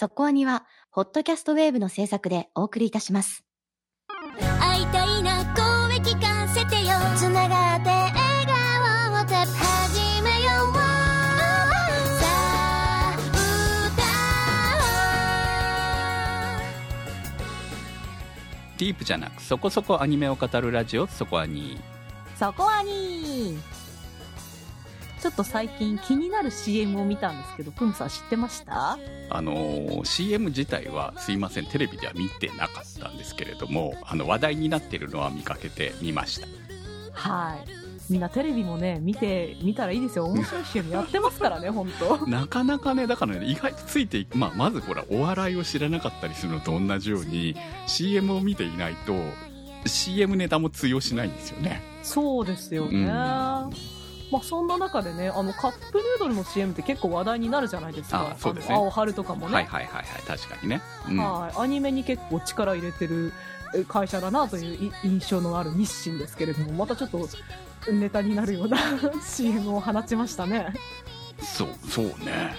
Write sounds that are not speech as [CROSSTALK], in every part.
そこアニは、ホットキャストウェーブの制作でお送りいたします。会いたいな声聞かせてよ。つながって笑顔をて始めよう。さあディープじゃなくそこそこアニメを語るラジオそこアニそこはにちょっと最近気になる CM を見たんですけど、プンさん知ってました？あのー CM 自体はすいませんテレビでは見てなかったんですけれどもあの話題になっているのは見かけてみましたはい。みんなテレビもね、見て、見たらいいですよ。面白い CM やってますからね、本当 [LAUGHS] なかなかねだからね意外とついていく、まあ、まずほらお笑いを知らなかったりするのと同じように CM を見ていないと CM ネタも通用しないんですよねそうですよね。うんまあそんな中でね、あのカップヌードルの CM って結構話題になるじゃないですか。あそうですね。青春とかもね。はいはいはいはい確かにね、うん。はい、アニメに結構力入れてるえ会社だなというい印象のある日清ですけれども、またちょっとネタになるような [LAUGHS] CM を放ちましたね。そうそうね。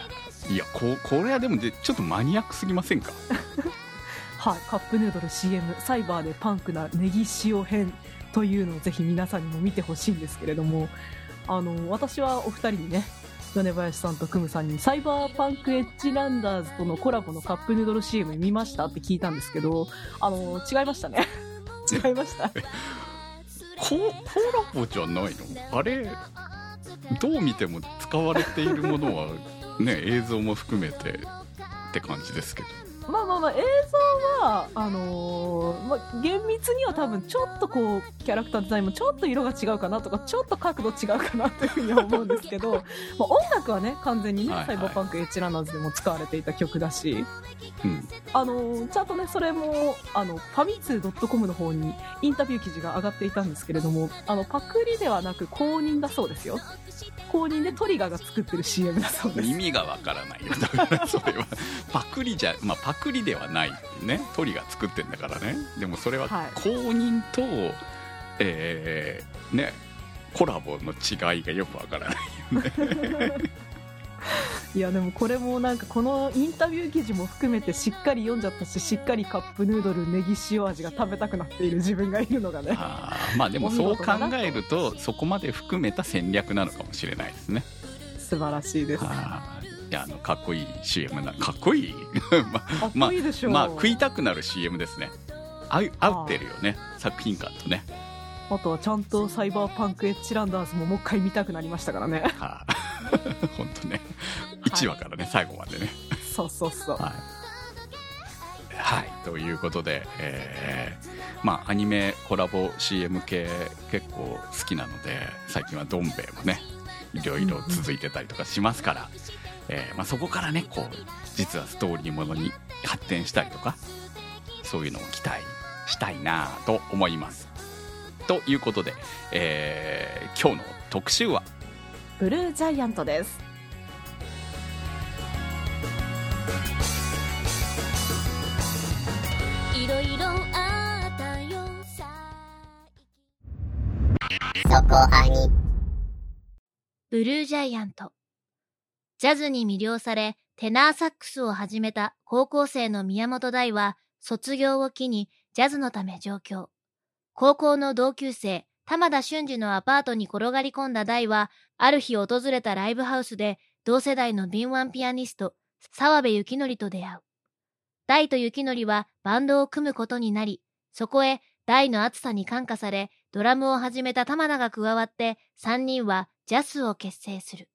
いやここれはでもでちょっとマニアックすぎませんか？[LAUGHS] はい、カップヌードル CM、サイバーでパンクなネギ塩編というのをぜひ皆さんにも見てほしいんですけれども、あの、私はお二人にね、米林さんとクムさんにサイバーパンクエッジランダーズとのコラボのカップヌードル CM 見ましたって聞いたんですけど、あの、違いましたね。[LAUGHS] 違いました。ココラボじゃないの？あれどう見ても使われているものはね映像も含めてって感じですけどまあまあまあ、映像は、あのーまあ、厳密には多分ちょっとこう、キャラクターデザインもちょっと色が違うかなとか、ちょっと角度違うかなというふうには思うんですけど、[LAUGHS] まあ音楽はね、完全にね、はいはいサイバーパンクエッジランナーズでも使われていた曲だし、うんあのーちゃんとね、それも、あの、ファミツー .com の方にインタビュー記事が上がっていたんですけれども、あの、パクリではなく公認だそうですよ。公認でトリガーが作ってる CM だそうです。意味がわからないよ。だからそれはパクリじゃ [LAUGHS] まあパクリではないね。鳥が作ってんだからね。でもそれははい。公認と、えーねコラボの違いがよくわからない [LAUGHS] いやでもこれもなんかこのインタビュー記事も含めてしっかり読んじゃったししっかりカップヌードルネギ塩味が食べたくなっている自分がいるのがね。[LAUGHS] あーまあでもそう考えるとそこまで含めた戦略なのかもしれないですね。[LAUGHS] 素晴らしいです。いやあのかっこいい CM なかっこいい。[LAUGHS] まっこいいでしょう、まあ食いたくなる CM ですね。合い合ってるよね。作品感とね。あとはちゃんとサイバーパンクエッジランダーズももう一回見たくなりましたからね。はあ [LAUGHS] 本当ね。1話からね、最後までね。そうそうそう。はい、はい、ということで、えーまあアニメコラボ CM 系結構好きなので最近はどん兵衛もねいろいろ続いてたりとかしますから、えーまあ、そこからねこう実はストーリーものに発展したりとかそういうのを期待したいなと思います。ということで、えー今日の特集はブルージャイアントです。いろいろあったよさブルージャイアント。ジャズに魅了されテナーサックスを始めた高校生の宮本大は卒業を機にジャズのため上京。高校の同級生玉田俊二のアパートに転がり込んだ大はある日訪れたライブハウスで同世代の敏腕ピアニスト澤部幸則と出会う大と幸則はバンドを組むことになりそこへ大の熱さに感化されドラムを始めた玉田が加わって3人はジャスを結成する。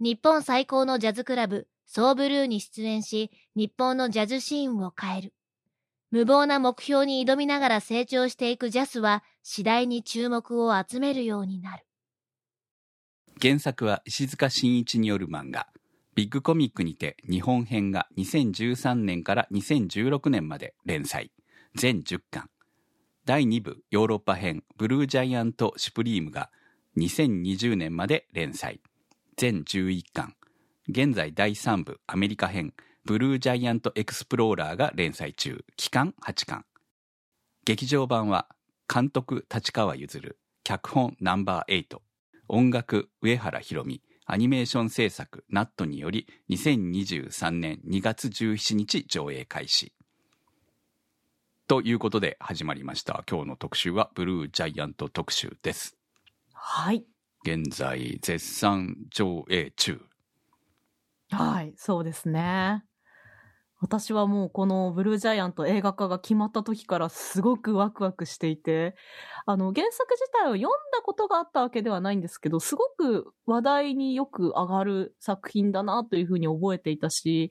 日本最高のジャズクラブ、ソーブルーに出演し、日本のジャズシーンを変える。無謀な目標に挑みながら成長していくジャスは次第に注目を集めるようになる。原作は石塚真一による漫画ビッグコミックにて日本編が2013年から2016年まで連載。全10巻。第2部ヨーロッパ編ブルージャイアント・シュプリームが2020年まで連載。全11巻。現在第3部アメリカ編。ブルージャイアント・エクスプローラーが連載中期間8巻劇場版は監督立川譲脚本ナンバー8音楽上原ひろみアニメーション制作ナットにより2023年2月17日上映開始。ということで始まりました。今日の特集はブルージャイアント特集です。はい。現在絶賛上映中。はい、そうですね。私はもうこのブルージャイアント映画化が決まった時からすごくワクワクしていて、あの原作自体を読んだことがあったわけではないんですけど、すごく話題によく上がる作品だなというふうに覚えていたし、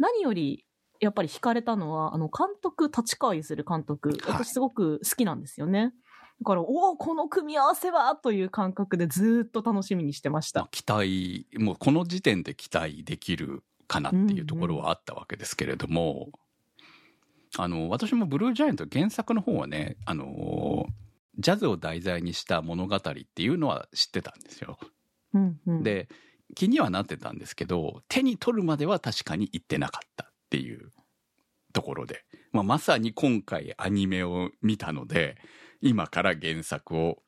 何よりやっぱり惹かれたのは、あの監督、立川譲監督、はい私すごく好きなんですよね。だから、おお、この組み合わせはという感覚でずーっと楽しみにしてましたまあ。期待、もうこの時点で期待できるかなっていうところはあったわけですけれども、あの、私もブルージャイアント原作の方はね、あの、ジャズを題材にした物語っていうのは知ってたんですよ。うんうん、で、気にはなってたんですけど、手に取るまでは確かに行ってなかったっていうところで、まあ、まさに今回アニメを見たので、今から原作を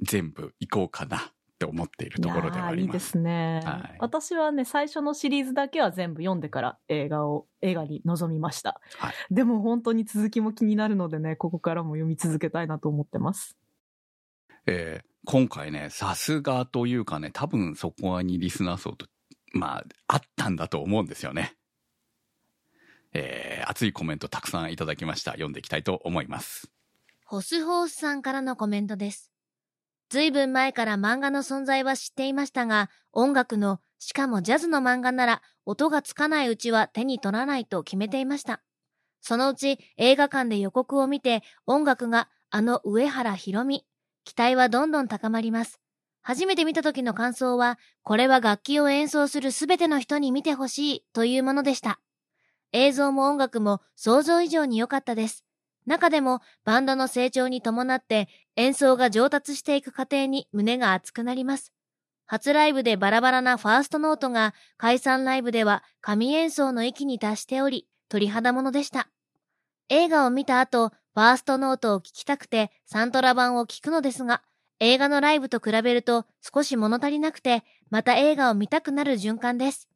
全部行こうかなって思っているところではありま。いやーいいですすね、はい私はね、最初のシリーズだけは全部読んでから映画を、映画に臨みました。はいでも本当に続きも気になるのでね、ここからも読み続けたいなと思ってます。えー今回ね、さすがというかね、多分そこにリスナー層と、まあ、あったんだと思うんですよね。えー熱いコメントたくさんいただきました。読んでいきたいと思います。ホスホースさんからのコメントです。ずいぶん前から漫画の存在は知っていましたが、音楽の、しかもジャズの漫画なら、音がつかないうちは手に取らないと決めていました。そのうち映画館で予告を見て、音楽があの上原ひろみ。期待はどんどん高まります。初めて見た時の感想は、これは楽器を演奏するすべての人に見てほしいというものでした。映像も音楽も想像以上に良かったです。中でもバンドの成長に伴って演奏が上達していく過程に胸が熱くなります。初ライブでバラバラなファーストノートが解散ライブでは神演奏の域に達しており鳥肌ものでした。映画を見た後、ファーストノートを聴きたくてサントラ版を聴くのですが、映画のライブと比べると少し物足りなくて、また映画を見たくなる循環です。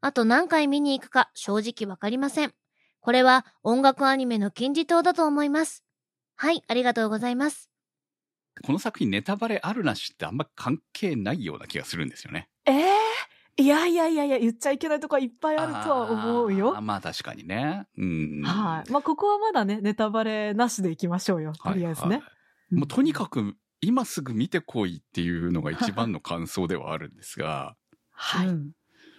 あと何回見に行くか正直わかりません。これは音楽アニメの金字塔だと思います。はい、ありがとうございます。この作品ネタバレあるなしってあんま関係ないような気がするんですよね。ええいやいやいやいや、言っちゃいけないとこはいっぱいあるとは思うよあー。まあ確かにね。うん。はい。まあ、ここはまだね、ネタバレなしでいきましょうよ。とりあえずね。はいもうとにかく今すぐ見てこいっていうのが一番の感想ではあるんですが、はい。うん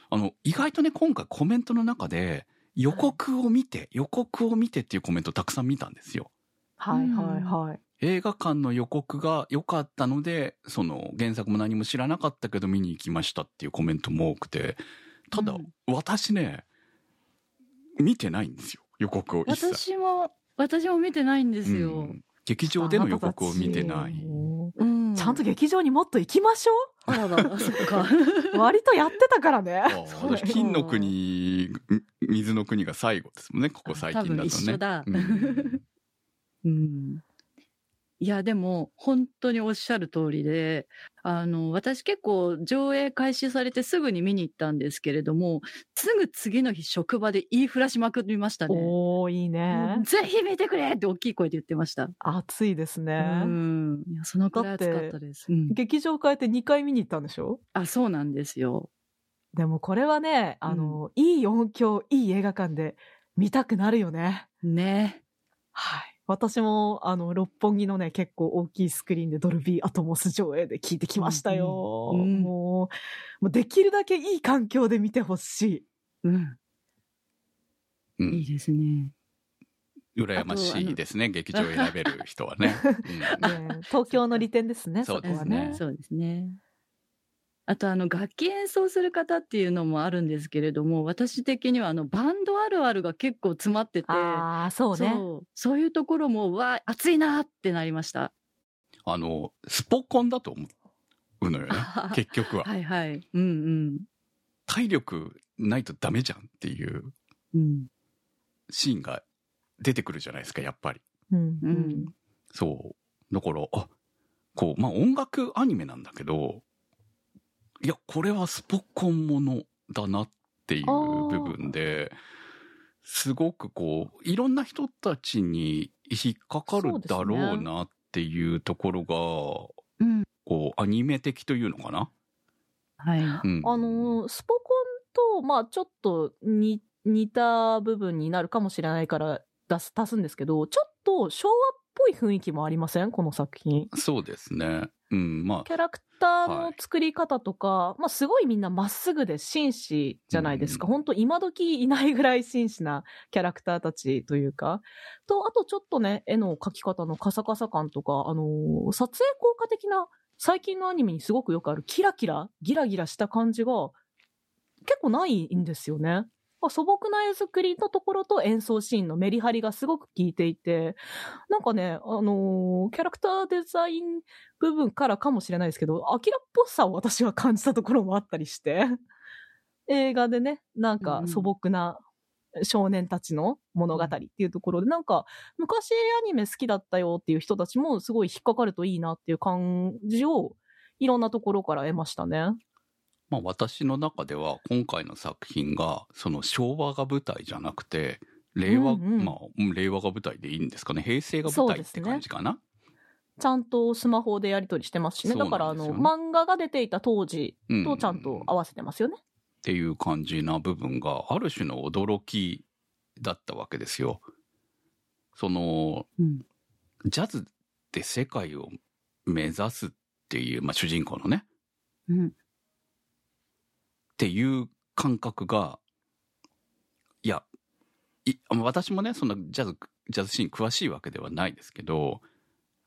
あの、意外とね、今回コメントの中で予告を見て、予告を見てっていうコメントたくさん見たんですよ。はいはいはい。映画館の予告が良かったので、その原作も何も知らなかったけど見に行きましたっていうコメントも多くて、ただ、うん私ね、見てないんですよ。予告を一切。私も、私も見てないんですよ。うん劇場での予告を見てない。うんちゃんと劇場にもっと行きましょあらら、あ [LAUGHS] そっか。う割とやってたからね。金の国、水の国が最後ですもんね、ここ最近だとね。一緒だうんうん。いや、でも、本当におっしゃる通りで、あの、私結構上映開始されてすぐに見に行ったんですけれども、すぐ次の日職場で言いふらしまくりましたね。おー、いいね。ぜひ見てくれって大きい声で言ってました。暑いですうね。ん。いや、そのくらい暑かったです。うん劇場変えて2回見に行ったんでしょ？あ、そうなんですよ。でもこれはね、あの、いい音響、いい映画館で見たくなるよね。ね。はい。私も、あの、六本木のね、結構大きいスクリーンでドルビーアトモス上映で聞いてきましたよ。うんうんもう、もうできるだけいい環境で見てほしい。うん。うんいいですね。羨ましいですね、劇場を選べる人はね。[LAUGHS] うんね、東京の利点ですね、そそうこはですねね。そうですね。あと、あの、楽器演奏する方っていうのもあるんですけれども、私的には、あの、バンドあるあるが結構詰まってて、ああ、そうね。そうそういうところも、うわ、熱いなってなりました。あの、スポコンだと思うのよね、[LAUGHS] 結局は。はいはい。うん体力ないとダメじゃんっていううん。うん。シーンが出てくるじゃないですか、やっぱり。うんううんん。そう。だから、あ、こう、まあ音楽アニメなんだけど、いや、これはスポコンものだなっていう部分で、すごくこう、いろんな人たちに引っかかるだろうなっていうところが、うん。こう、アニメ的というのかな？はい。うん。あのースポコンと、まあちょっと似似た部分になるかもしれないから出す、足すんですけど、ちょっと昭和っぽい雰囲気もありません？この作品。そうですね。うん、まあ、キャラクターの作り方とか、まあすごいみんなまっすぐで紳士じゃないですか。うん本当今時いないぐらい紳士なキャラクターたちというか。と、あとちょっとね、絵の描き方のカサカサ感とか、あのー撮影効果的な最近のアニメにすごくよくあるキラキラ、ギラギラした感じが結構ないんですよね。まあ素朴な絵作りのところと演奏シーンのメリハリがすごく効いていて、なんかね、あのーキャラクターデザイン部分からかもしれないですけど、アキラっぽさを私は感じたところもあったりして、[LAUGHS] 映画でね、なんかうん素朴な少年たちの物語っていうところで、なんか昔アニメ好きだったよっていう人たちもすごい引っかかるといいなっていう感じをいろんなところから得ましたね。まあ私の中では今回の作品が、その昭和が舞台じゃなくて、令和、うんうんまあ、うん令和が舞台でいいんですかね。平成が舞台って感じかな？ちゃんとスマホでやり取りしてますしね。そうだからあの、漫画が出ていた当時うんとちゃんと合わせてますよね。っていう感じな部分がある種の驚きだったわけですよ。そのうん。ジャズで世界を目指すっていう、まあ、主人公のねうん。っていう感覚がいやい私もねそんなジャズジャズシーン詳しいわけではないですけど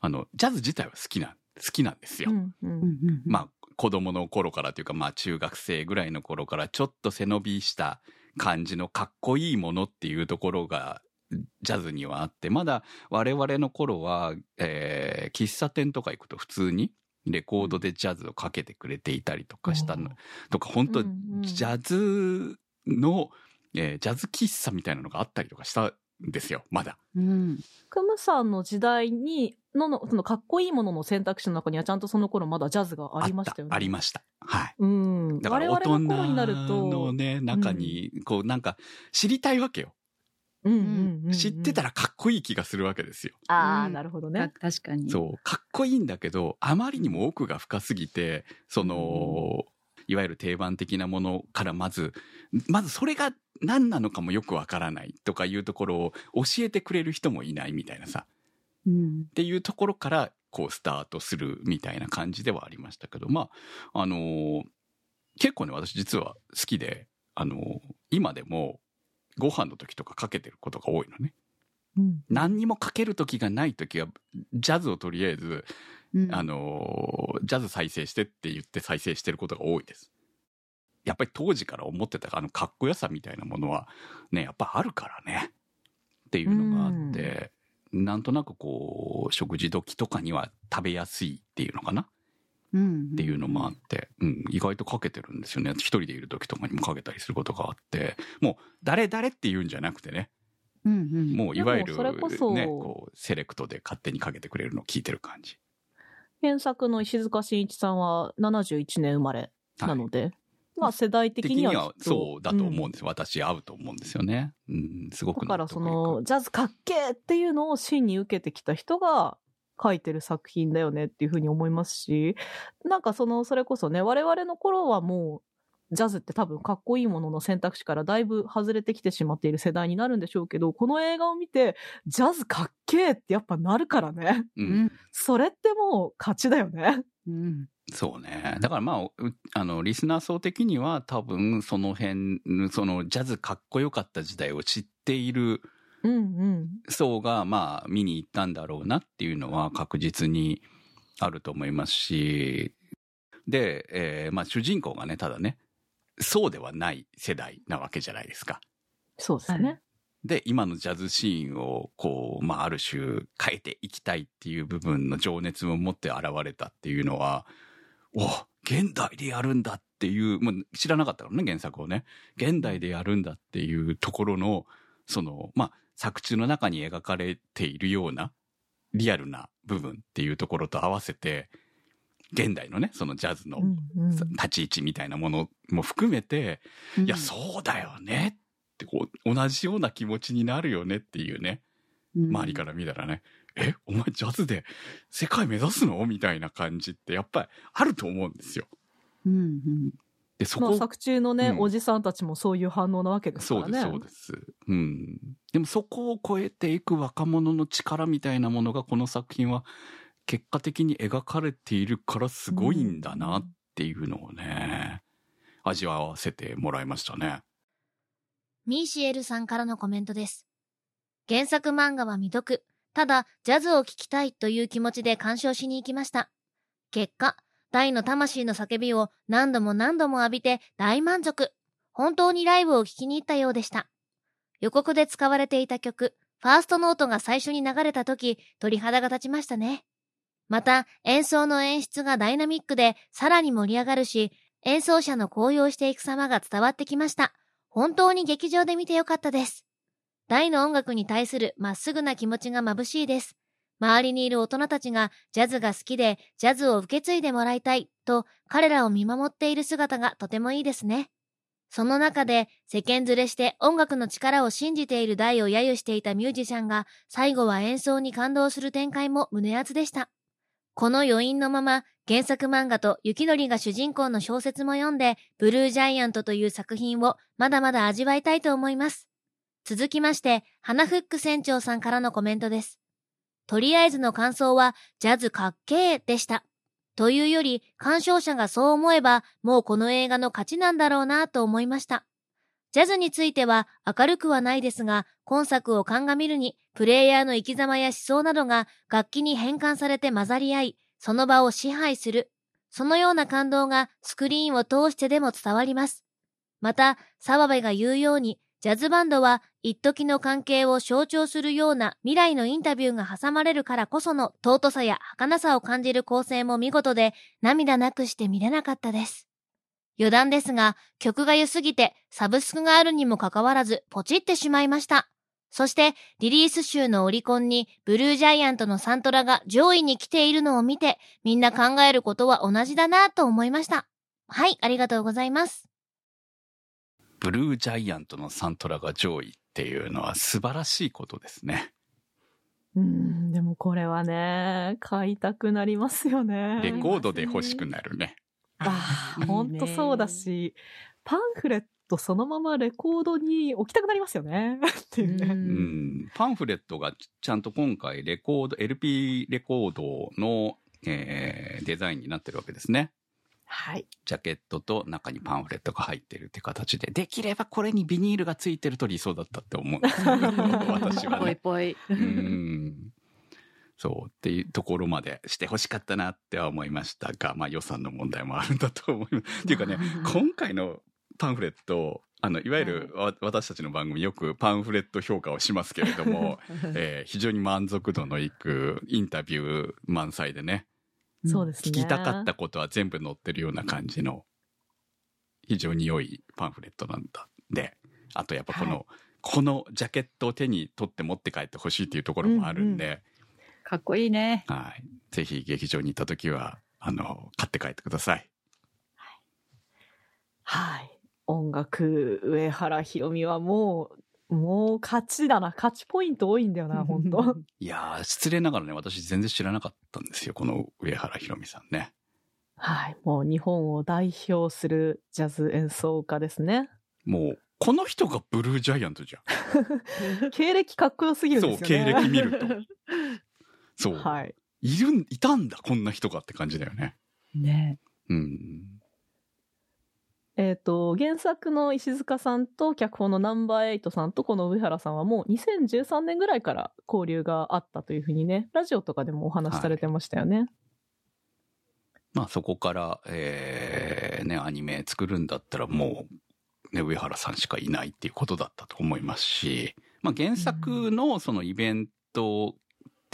あのジャズ自体は好きな好きなんですよ。うんうん。まあ子供の頃からというかまあ中学生ぐらいの頃からちょっと背伸びした感じのかっこいいものっていうところがジャズにはあってまだ我々の頃は、えー喫茶店とか行くと普通にレコードでジャズをかけてくれていたりとかしたの、とか本当ジャズの、えージャズ喫茶みたいなのがあったりとかしたんですよまだ。うん。クムさんの時代にのの、そのかっこいいものの選択肢の中にはちゃんとその頃まだジャズがありましたよね。ありました。はい。うん。だから大人の頃になると、のね、中に、こうなんか知りたいわけよ。うんうんうんうん知ってたらかっこいい気がするわけですよ。ああ、うんなるほどあね。確かに。そう。かっこいいんだけど、あまりにも奥が深すぎて、その、いわゆる定番的なものからまず、まずそれが何なのかもよくわからないとかいうところを教えてくれる人もいないみたいなさ。うん。っていうところから、こう、スタートするみたいな感じではありましたけど、まあ、あのー結構ね、私実は好きで、あのー今でも、ご飯の時とかかけてることが多いのね。うん何にもかける時がない時は、ジャズをとりあえず、うんあのージャズ再生してって言って再生してることが多いです。やっぱり当時から思ってたあのかっこよさみたいなものはね、やっぱあるからね。っていうのがあって、なんとなくこう、食事時とかには食べやすいっていうのかなうん。っていうのもあって、うん、意外とかけてるんですよね。一人でいる時とかにもかけたりすることがあって、もう誰誰って言うんじゃなくてね、うん。うん。もういわゆる、ね、こう、セレクトで勝手にかけてくれるのを聞いてる感じ。原作の石塚真一さんは71年生まれなので、まあ世代的にはそうだと思うんですよ。私合うと思うんですよね。うん、すごくだからそのジャズかっけーっていうのを真に受けてきた人が書いてる作品だよねっていうふうに思いますし、なんかその、それこそね、我々の頃はもう、ジャズって多分かっこいいものの選択肢からだいぶ外れてきてしまっている世代になるんでしょうけど、この映画を見て、ジャズかっけーってやっぱなるからね。ううんん。それってもう勝ちだよね。うん。そうね。だからまあ、うあの、リスナー層的には多分その辺、そのジャズかっこよかった時代を知っている。層がまあ見に行ったんだろうなっていうのは確実にあると思いますし、で、えーまあ主人公がね、ただね、そうではない世代なわけじゃないですか。そうですね。で、今のジャズシーンを、こう、まあ、ある種変えていきたいっていう部分の情熱を持って現れたっていうのは、お現代でやるんだっていう、もう知らなかったからね、原作をね。現代でやるんだっていうところの、その、まあ、作中の中に描かれているようなリアルな部分っていうところと合わせて、現代のね、そのジャズのうんうん。立ち位置みたいなものも含めて、いや、うそうだよねってこう、同じような気持ちになるよねっていうね、ん。周りから見たらね、え、お前ジャズで世界目指すの？みたいな感じってやっぱりあると思うんですよ。うんうんで、そまあ、こ、作中のね、うんおじさんたちもそういう反応なわけですからね。そうです、そうです。うん。でもそこを超えていく若者の力みたいなものがこの作品は結果的に描かれているからすごいんだなっていうのをね、味わわせてもらいましたね。ミーシエルさんからのコメントです。原作漫画は未読。ただ、ジャズを聴きたいという気持ちで鑑賞しに行きました。結果、大の魂の叫びを何度も何度も浴びて大満足。本当にライブを聴きに行ったようでした。予告で使われていた曲、ファーストノートが最初に流れた時、鳥肌が立ちましたね。また、演奏の演出がダイナミックでさらに盛り上がるし、演奏者の高揚していく様が伝わってきました。本当に劇場で見てよかったです。大の音楽に対するまっすぐな気持ちが眩しいです。周りにいる大人たちがジャズが好きでジャズを受け継いでもらいたいと彼らを見守っている姿がとてもいいですね。その中で世間連れして音楽の力を信じている大を揶揄していたミュージシャンが最後は演奏に感動する展開も胸熱でした。この余韻のまま原作漫画と雪のりが主人公の小説も読んでブルージャイアントという作品をまだまだ味わいたいと思います。続きまして、花フック船長さんからのコメントです。とりあえずの感想は、ジャズかっけーでした。というより、鑑賞者がそう思えば、もうこの映画の勝ちなんだろうなと思いました。ジャズについては明るくはないですが、今作を鑑みるに、プレイヤーの生き様や思想などが楽器に変換されて混ざり合い、その場を支配する。そのような感動がスクリーンを通してでも伝わります。また、澤部が言うように、ジャズバンドは一時の関係を象徴するような未来のインタビューが挟まれるからこその尊さや儚さを感じる構成も見事で涙なくして見れなかったです。余談ですが、曲が良すぎてサブスクがあるにもかかわらずポチってしまいました。そしてリリース集のオリコンにブルージャイアントのサントラが上位に来ているのを見てみんな考えることは同じだなと思いました。はい、ありがとうございます。ブルージャイアントのサントラが上位っていうのは素晴らしいことですね。うん、でもこれはね、買いたくなりますよね。レコードで欲しくなるね。ああ、ほんとそうだし、パンフレットそのままレコードに置きたくなりますよね。[LAUGHS] っていうね。うん、パンフレットがちゃんと今回レコード、LP レコードの、えーデザインになってるわけですね。はい。ジャケットと中にパンフレットが入ってるって形で、できればこれにビニールがついてると理想だったって思うんですけど、[LAUGHS] 私はぽいね。ぽい。うん。そうっていうところまでしてほしかったなっては思いましたが、まあ予算の問題もあるんだと思います。っていうかね、今回のパンフレット、あの、いわゆるわ私たちの番組よくパンフレット評価をしますけれども、[LAUGHS] えー非常に満足度のいくインタビュー満載でね、そうですね。聞きたかったことは全部載ってるような感じの、非常に良いパンフレットなんだ。で、あとやっぱこの、はこのジャケットを手に取って持って帰ってほしいっていうところもあるんで、かっこいいね。はい。ぜひ劇場に行った時は、あの、買って帰ってください。はい。音楽、上原ひろみはもう、もう勝ちだな。勝ちポイント多いんだよな、本当いやー、失礼ながらね、私全然知らなかったんですよ。この上原ひろみさんね。はい。もう日本を代表するジャズ演奏家ですね。もう、この人がブルージャイアントじゃん。[LAUGHS] 経歴かっこよすぎるんですよね。そう経歴見ると [LAUGHS] そう。はい。いるん、いたんだ、こんな人がって感じだよね。ねうん。えっ、と、原作の石塚さんと脚本のナンバーエイトさんとこの上原さんはもう2013年ぐらいから交流があったというふうにね、ラジオとかでもお話しされてましたよね。まあそこから、えー、ね、アニメ作るんだったらもう、ね、上原さんしかいないっていうことだったと思いますし、まあ原作のそのイベント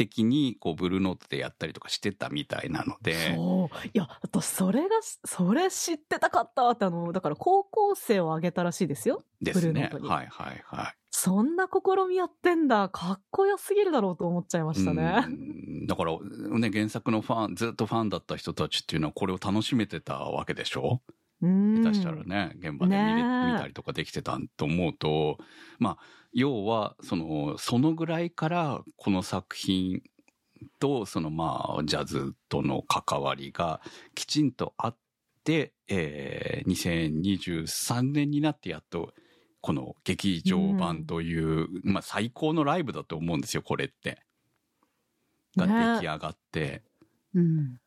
的に、こう、ブルーノートでやったりとかしてたみたいなので、そう。いや、私、それが、それ知ってたかったって、あの、だから高校生を挙げたらしいですよ。ですね。ブルーノートにはいはいはい。そんな試みやってんだ。かっこよすぎるだろうと思っちゃいましたね。だからね、原作のファン、ずっとファンだった人たちっていうのはこれを楽しめてたわけでしょ？うん下手したらね、現場で見見たりとかできてたと思うと、まあ、要は、その、そのぐらいから、この作品と、そのまあ、ジャズとの関わりがきちんとあって、えー、2023年になってやっと、この劇場版という、まあ最高のライブだと思うんですよ、これって。がね出来上がって。うん。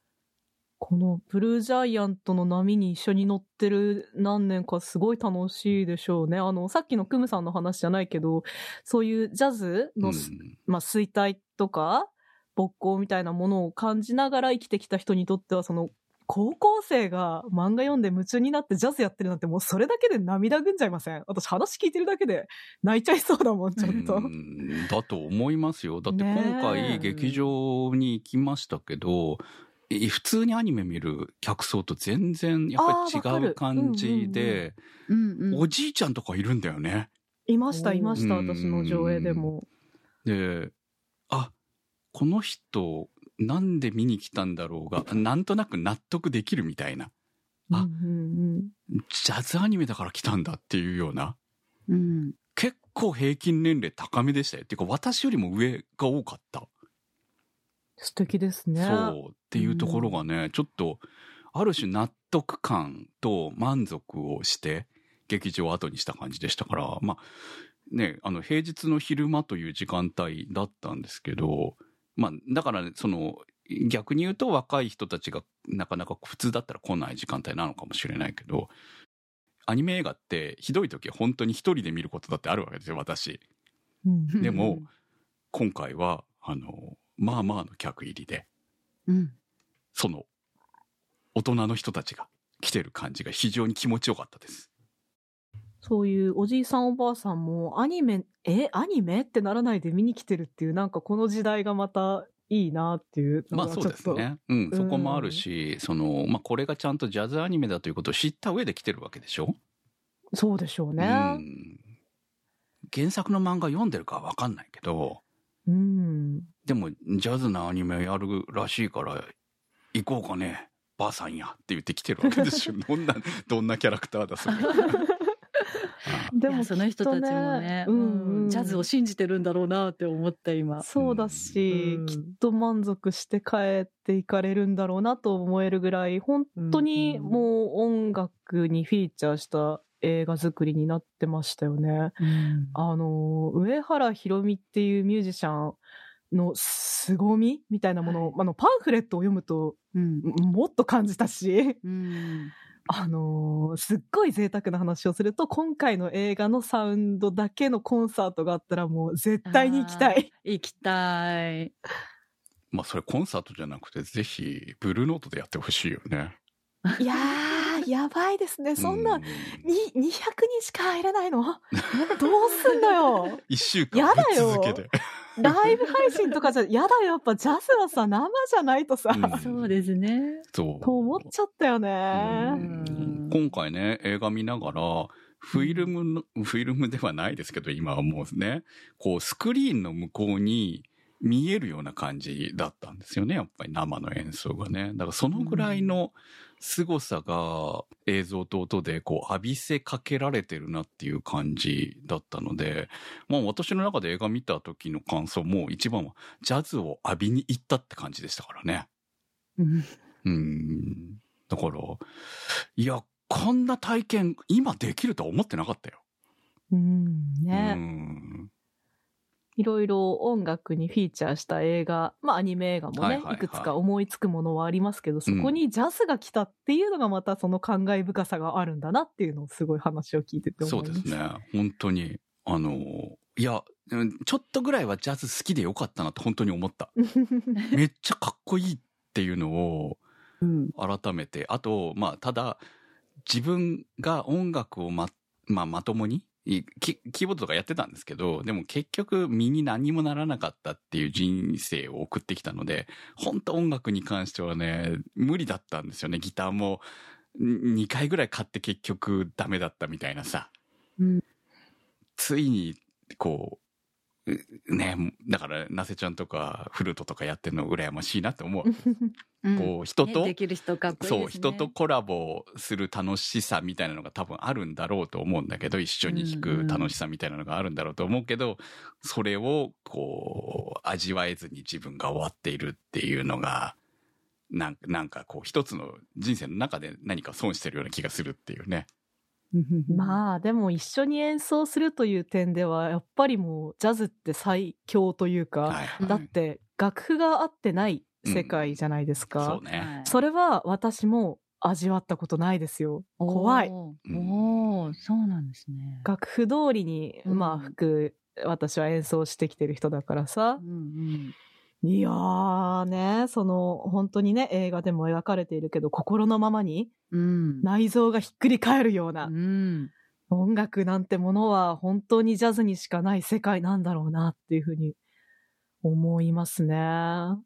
このブルージャイアントの波に一緒に乗ってる何年かすごい楽しいでしょうね。あの、さっきのクムさんの話じゃないけど、そういうジャズの、うんまあ、衰退とか、勃興みたいなものを感じながら生きてきた人にとっては、その、高校生が漫画読んで夢中になってジャズやってるなんてもうそれだけで涙ぐんじゃいません私話聞いてるだけで泣いちゃいそうだもん、ちょっと。うんだと思いますよ。だって今回劇場に行きましたけど、え普通にアニメ見る客層と全然やっぱり違う感じで。おじいちゃんとかいるんだよね。いました、いました、うん私の上映でも。で、あ、この人なんで見に来たんだろうが、なんとなく納得できるみたいな。あうんうんうんジャズアニメだから来たんだっていうような。うん。結構平均年齢高めでしたよ。っていうか私よりも上が多かった。素敵ですね。そうっていうところがね、ちょっとある種納得感と満足をして劇場を後にした感じでしたからまあねあの平日の昼間という時間帯だったんですけどまあだからねその逆に言うと若い人たちがなかなか普通だったら来ない時間帯なのかもしれないけどアニメ映画ってひどい時は本当に一人で見ることだってあるわけですよ私。うんでも今回はあのまあまあの客入りでうん。その大人の人たちが来てる感じが非常に気持ちよかったです。そういうおじいさんおばあさんもアニメ、え、アニメってならないで見に来てるっていう、なんかこの時代がまたいいなっていうのまあそう。ですね。うん、そこもあるし、その、まあこれがちゃんとジャズアニメだということを知った上で来てるわけでしょ？そうでしょうね。うん。原作の漫画読んでるかはわかんないけど、うん。でもジャズのアニメやるらしいから行こうかね。ばあさんやって言って来てるわけですよ。[LAUGHS] どんな、どんなキャラクターだ、それ。[LAUGHS] でいやその人たちもね、うんうんジャズを信じてるんだろうなって思った今。そうだし、うんきっと満足して帰っていかれるんだろうなと思えるぐらい、本当にうんもう音楽にフィーチャーした映画作りになってましたよね。うんあの、上原ひろみっていうミュージシャンの凄み？みたいなものを、あの、パンフレットを読むと、うんもっと感じたし、うんあのーすっごい贅沢な話をすると、今回の映画のサウンドだけのコンサートがあったらもう絶対に行きたい。行きたい。まあそれコンサートじゃなくて、ぜひ、ブルーノートでやってほしいよね。いやー、[LAUGHS] やばいですね。そんな、うに、200人しか入れないの？どうすんだよ。[LAUGHS] 一週間ぶっやだよ続けて。ライブ配信とかじゃ、やだよ。やっぱジャズはさ、生じゃないとさ、うんそうですね。そう。と思っちゃったよね。うん今回ね、映画見ながら、フィルムの、フィルムではないですけど、今はもうね、こう、スクリーンの向こうに見えるような感じだったんですよね、やっぱり生の演奏がね。だからそのぐらいの凄さが映像と音でこう浴びせかけられてるなっていう感じだったので、まあ私の中で映画見た時の感想も一番はジャズを浴びに行ったって感じでしたからね。うんうん。だから、いや、こんな体験、今できるとは思ってなかったよ。うん、うね。ん。いろいろ音楽にフィーチャーした映画、まあアニメ映画もね、いはいはいはいくつか思いつくものはありますけど、そこにジャズが来たっていうのがまたその感慨深さがあるんだなっていうのをすごい話を聞いてて思いました。そうですね。本当に。あの、いや、うんちょっとぐらいはジャズ好きでよかったなって本当に思った。[LAUGHS] めっちゃかっこいいっていうのをうん改めて。あと、まあ、ただ、自分が音楽をま、まあ、まともに、いキキーボードとかやってたんですけど、でも結局身に何もならなかったっていう人生を送ってきたので、本当音楽に関してはね、無理だったんですよね。ギターも2回ぐらい買って結局ダメだったみたいなさ。うんついに、こうね、だから、なせちゃんとかフルートとかやってるの羨ましいなって思う。[LAUGHS] うんこう、人と、ねできる人ね。そう、人とコラボする楽しさみたいなのが多分あるんだろうと思うんだけど、一緒に弾く楽しさみたいなのがあるんだろうと思うけど、それをこう、味わえずに自分が終わっているっていうのが、なんなんかこう一つの人生の中で何か損してるような気がするっていうね。まあでも一緒に演奏するという点ではやっぱりもうジャズって最強というか、はいはい。だって楽譜が合ってない世界じゃないですか、そうね。はいそれは私も味わったことないですよ。怖い。おおーそうなんですね。楽譜通りに、うん。まあ吹く私は演奏してきてる人だからさ。う、んいやーねその本当にね映画でも描かれているけど心のままにうん。うん。内臓がひっくり返るようなうん。音楽なんてものは本当にジャズにしかない世界なんだろうなっていうふうに思いますね。ま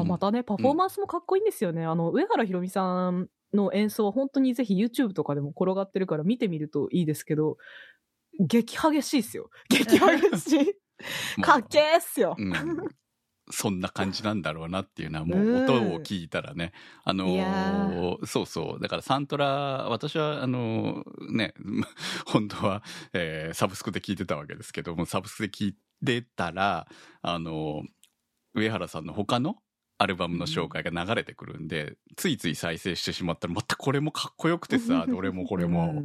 あうんまたね、パフォーマンスもかっこいいんですよね。あの、上原ひろみさんの演奏は本当にぜひ YouTube とかでも転がってるから見てみるといいですけど、激激しいっすよ。激激しい。かっけーっすよ。うん。そんな感じなんだろうなっていうのはもううん音を聞いたらね、あのいやー。そうそう。だからサントラ私はあのーね [LAUGHS] 本当は、えーサブスクで聞いてたわけですけどもサブスクで聞いてたらあのー上原さんの他のアルバムの紹介が流れてくるんで、ついつい再生してしまったらまたこれもかっこよくてさどれもこれも、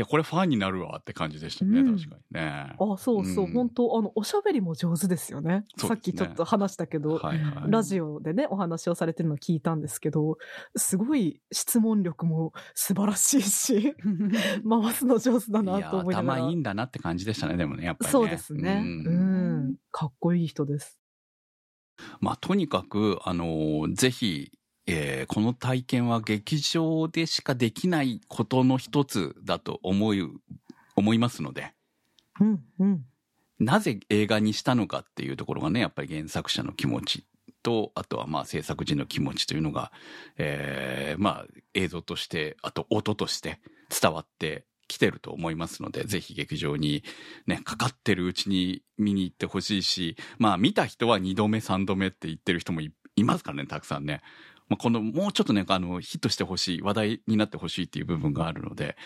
やこれファンになるわって感じでしたね、うん確かにね。あ、そうそう、うん本当あの、おしゃべりも上手ですよね。ねっきちょっと話したけど、はいはいラジオでね、お話をされてるのを聞いたんですけど、すごい質問力も素晴らしいし、[LAUGHS] 回すの上手だなと思いながら。頭いいんだなって感じでしたねでもねやっぱりね。そうですね。ううんん。かっこいい人です。まあ、とにかく、あのーぜひ、えーこの体験は劇場でしかできないことの一つだと思い、思いますので、うん、うん。なぜ映画にしたのかっていうところがね、やっぱり原作者の気持ちと、あとはまあ制作時の気持ちというのが、えーまあ映像として、あと音として伝わってきてると思いますので、ぜひ劇場にね、かかってるうちに見に行ってほしいし、まあ見た人は2度目、3度目って言ってる人もいいますからね、たくさんね。まあ、この、もうちょっとね、あの、ヒットしてほしい、話題になってほしいっていう部分があるので、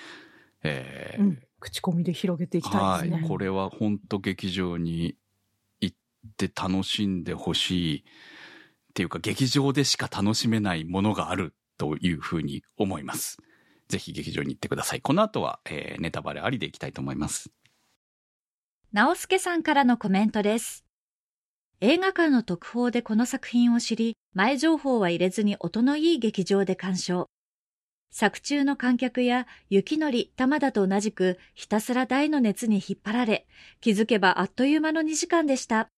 えーうん。口コミで広げていきたいですね。はい、これは本当劇場に行って楽しんでほしいっていうか劇場でしか楽しめないものがあるというふうに思います。ぜひ劇場に行ってください。この後は、えーネタバレありでいきたいと思います。直輔さんからのコメントです。映画館の特報でこの作品を知り、前情報は入れずに音のいい劇場で鑑賞。作中の観客や雪のり、玉田と同じくひたすら大の熱に引っ張られ、気づけばあっという間の2時間でした。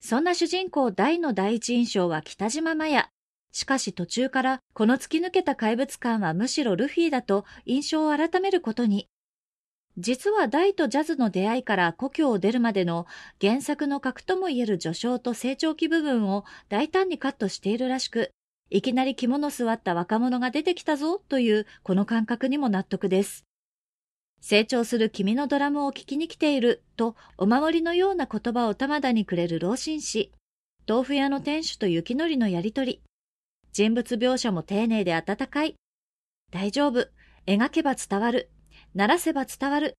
そんな主人公大の第一印象は北島麻也。しかし途中からこの突き抜けた怪物感はむしろルフィだと印象を改めることに。実は大とジャズの出会いから故郷を出るまでの原作の核ともいえる序章と成長期部分を大胆にカットしているらしく、いきなり肝の座った若者が出てきたぞというこの感覚にも納得です。成長する君のドラムを聴きに来ているとお守りのような言葉を玉田にくれる老紳士。豆腐屋の店主と雪のりのやりとり。人物描写も丁寧で温かい。大丈夫。描けば伝わる。鳴らせば伝わる。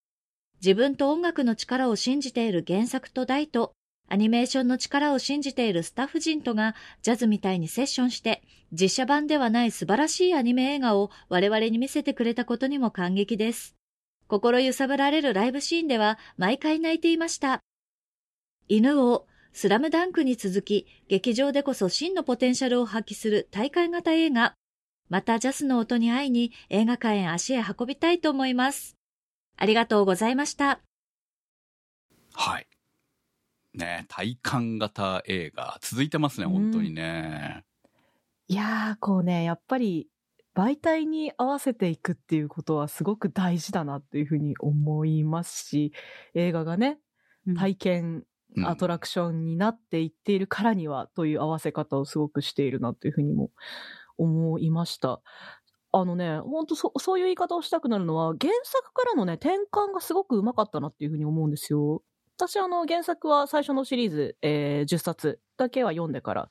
自分と音楽の力を信じている原作と大と、アニメーションの力を信じているスタッフ陣とがジャズみたいにセッションして、実写版ではない素晴らしいアニメ映画を我々に見せてくれたことにも感激です。心揺さぶられるライブシーンでは毎回泣いていました。犬王、スラムダンクに続き、劇場でこそ真のポテンシャルを発揮する大会型映画。またジャズの音に会いに映画館へ足へ運びたいと思います。ありがとうございました。はい。ね、体感型映画続いてますね、本当にね。いやー、こうね、やっぱり媒体に合わせていくっていうことはすごく大事だなっていうふうに思いますし、映画がね、体験うんアトラクションになっていっているからにはという合わせ方をすごくしているなというふうにも思いました。あのね、本当そそういう言い方をしたくなるのは、原作からのね、転換がすごくうまかったなっていうふうに思うんですよ。私、あの、原作は最初のシリーズ、えー10冊だけは読んでから、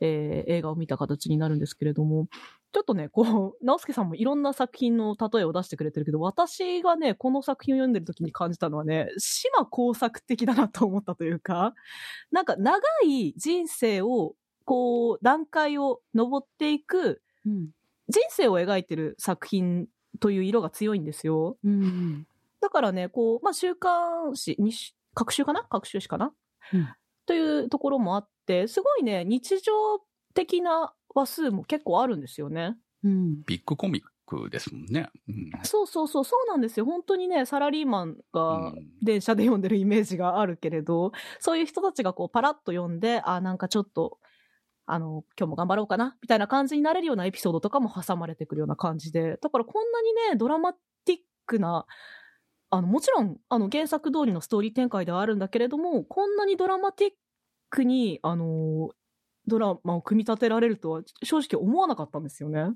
えー映画を見た形になるんですけれども、ちょっとね、こう、直輔さんもいろんな作品の例えを出してくれてるけど、私がね、この作品を読んでる時に感じたのはね、島工作的だなと思ったというか、なんか長い人生を、こう、段階を登っていく、うん。人生を描いてる作品という色が強いんですよ。うん。だからね、こう、まあ、週刊誌、各週かな？各週誌かな、うんというところもあって、すごいね、日常的な話数も結構あるんですよね。うん。ビッグコミックですもんね。うん。そうそうそう、そうなんですよ。本当にね、サラリーマンがうん電車で読んでるイメージがあるけれど、そういう人たちがこう、パラッと読んで、あ、なんかちょっと、あの、今日も頑張ろうかな、みたいな感じになれるようなエピソードとかも挟まれてくるような感じで、だからこんなにね、ドラマティックな、あの、もちろん、あの、原作通りのストーリー展開ではあるんだけれども、こんなにドラマティックに、あの、ドラマを組み立てられるとは正直思わなかったんですよね。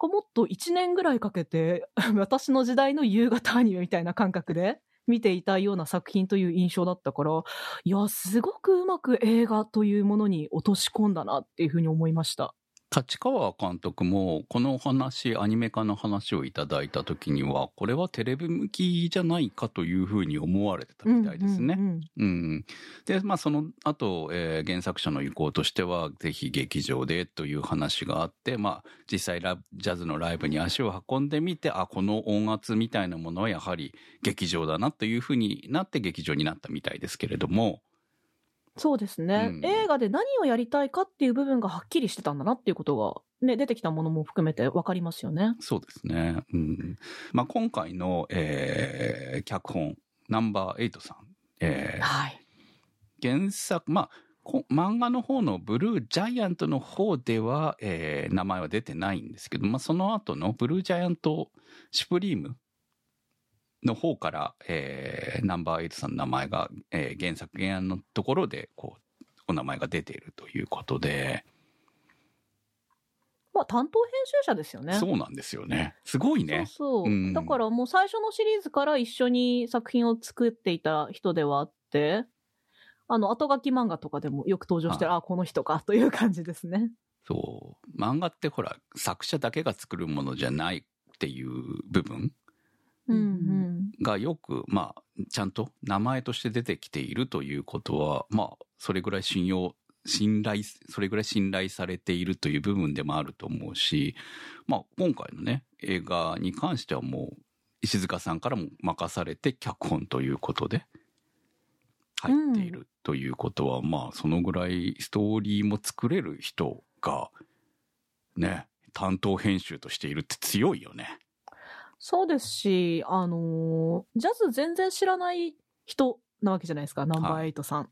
もっと1年ぐらいかけて、[LAUGHS] 私の時代の夕方アニメみたいな感覚で見ていたような作品という印象だったから、いや、すごくうまく映画というものに落とし込んだなっていうふうに思いました。立川監督もこの話アニメ化の話をいただいた時にはこれはテレビ向きじゃないかというふうに思われてたみたいですね。うん、でまあその後、えー原作者の意向としてはぜひ劇場でという話があって、まあ、実際ラジャズのライブに足を運んでみてあこの音圧みたいなものはやはり劇場だなというふうになって劇場になったみたいですけれども。そうですね、うん映画で何をやりたいかっていう部分がはっきりしてたんだなっていうことが、ね、出てきたものも含めて分かりますよね。そうですね。うん。まあ、今回の、えー脚本、ナンバーエイトさん。えーはい。原作、まあ、こ漫画の方のブルージャイアントの方では、えー名前は出てないんですけど、まあ、その後のブルージャイアントシュプリームの方から、えーナンバーエイトさんの名前が、えー原作原案のところで、こう、お名前が出ているということで、まあ、担当編集者ですよね。そうなんですよね。すごいね。そうそう、うんだからもう最初のシリーズから一緒に作品を作っていた人ではあって、あの、後書き漫画とかでもよく登場してる、はあ、この人かという感じですね。そう。漫画ってほら、作者だけが作るものじゃないっていう部分。がよく、まあ、ちゃんと名前として出てきているということは、まあ、それぐらい信用、信頼、それぐらい信頼されているという部分でもあると思うし、まあ、今回のね、映画に関してはもう、石塚さんからも任されて脚本ということで、入っているということは、まあ、そのぐらいストーリーも作れる人が、ね、担当編集としているって強いよね。そうですし、あのージャズ全然知らない人なわけじゃないですか、ナンバーエイトさん。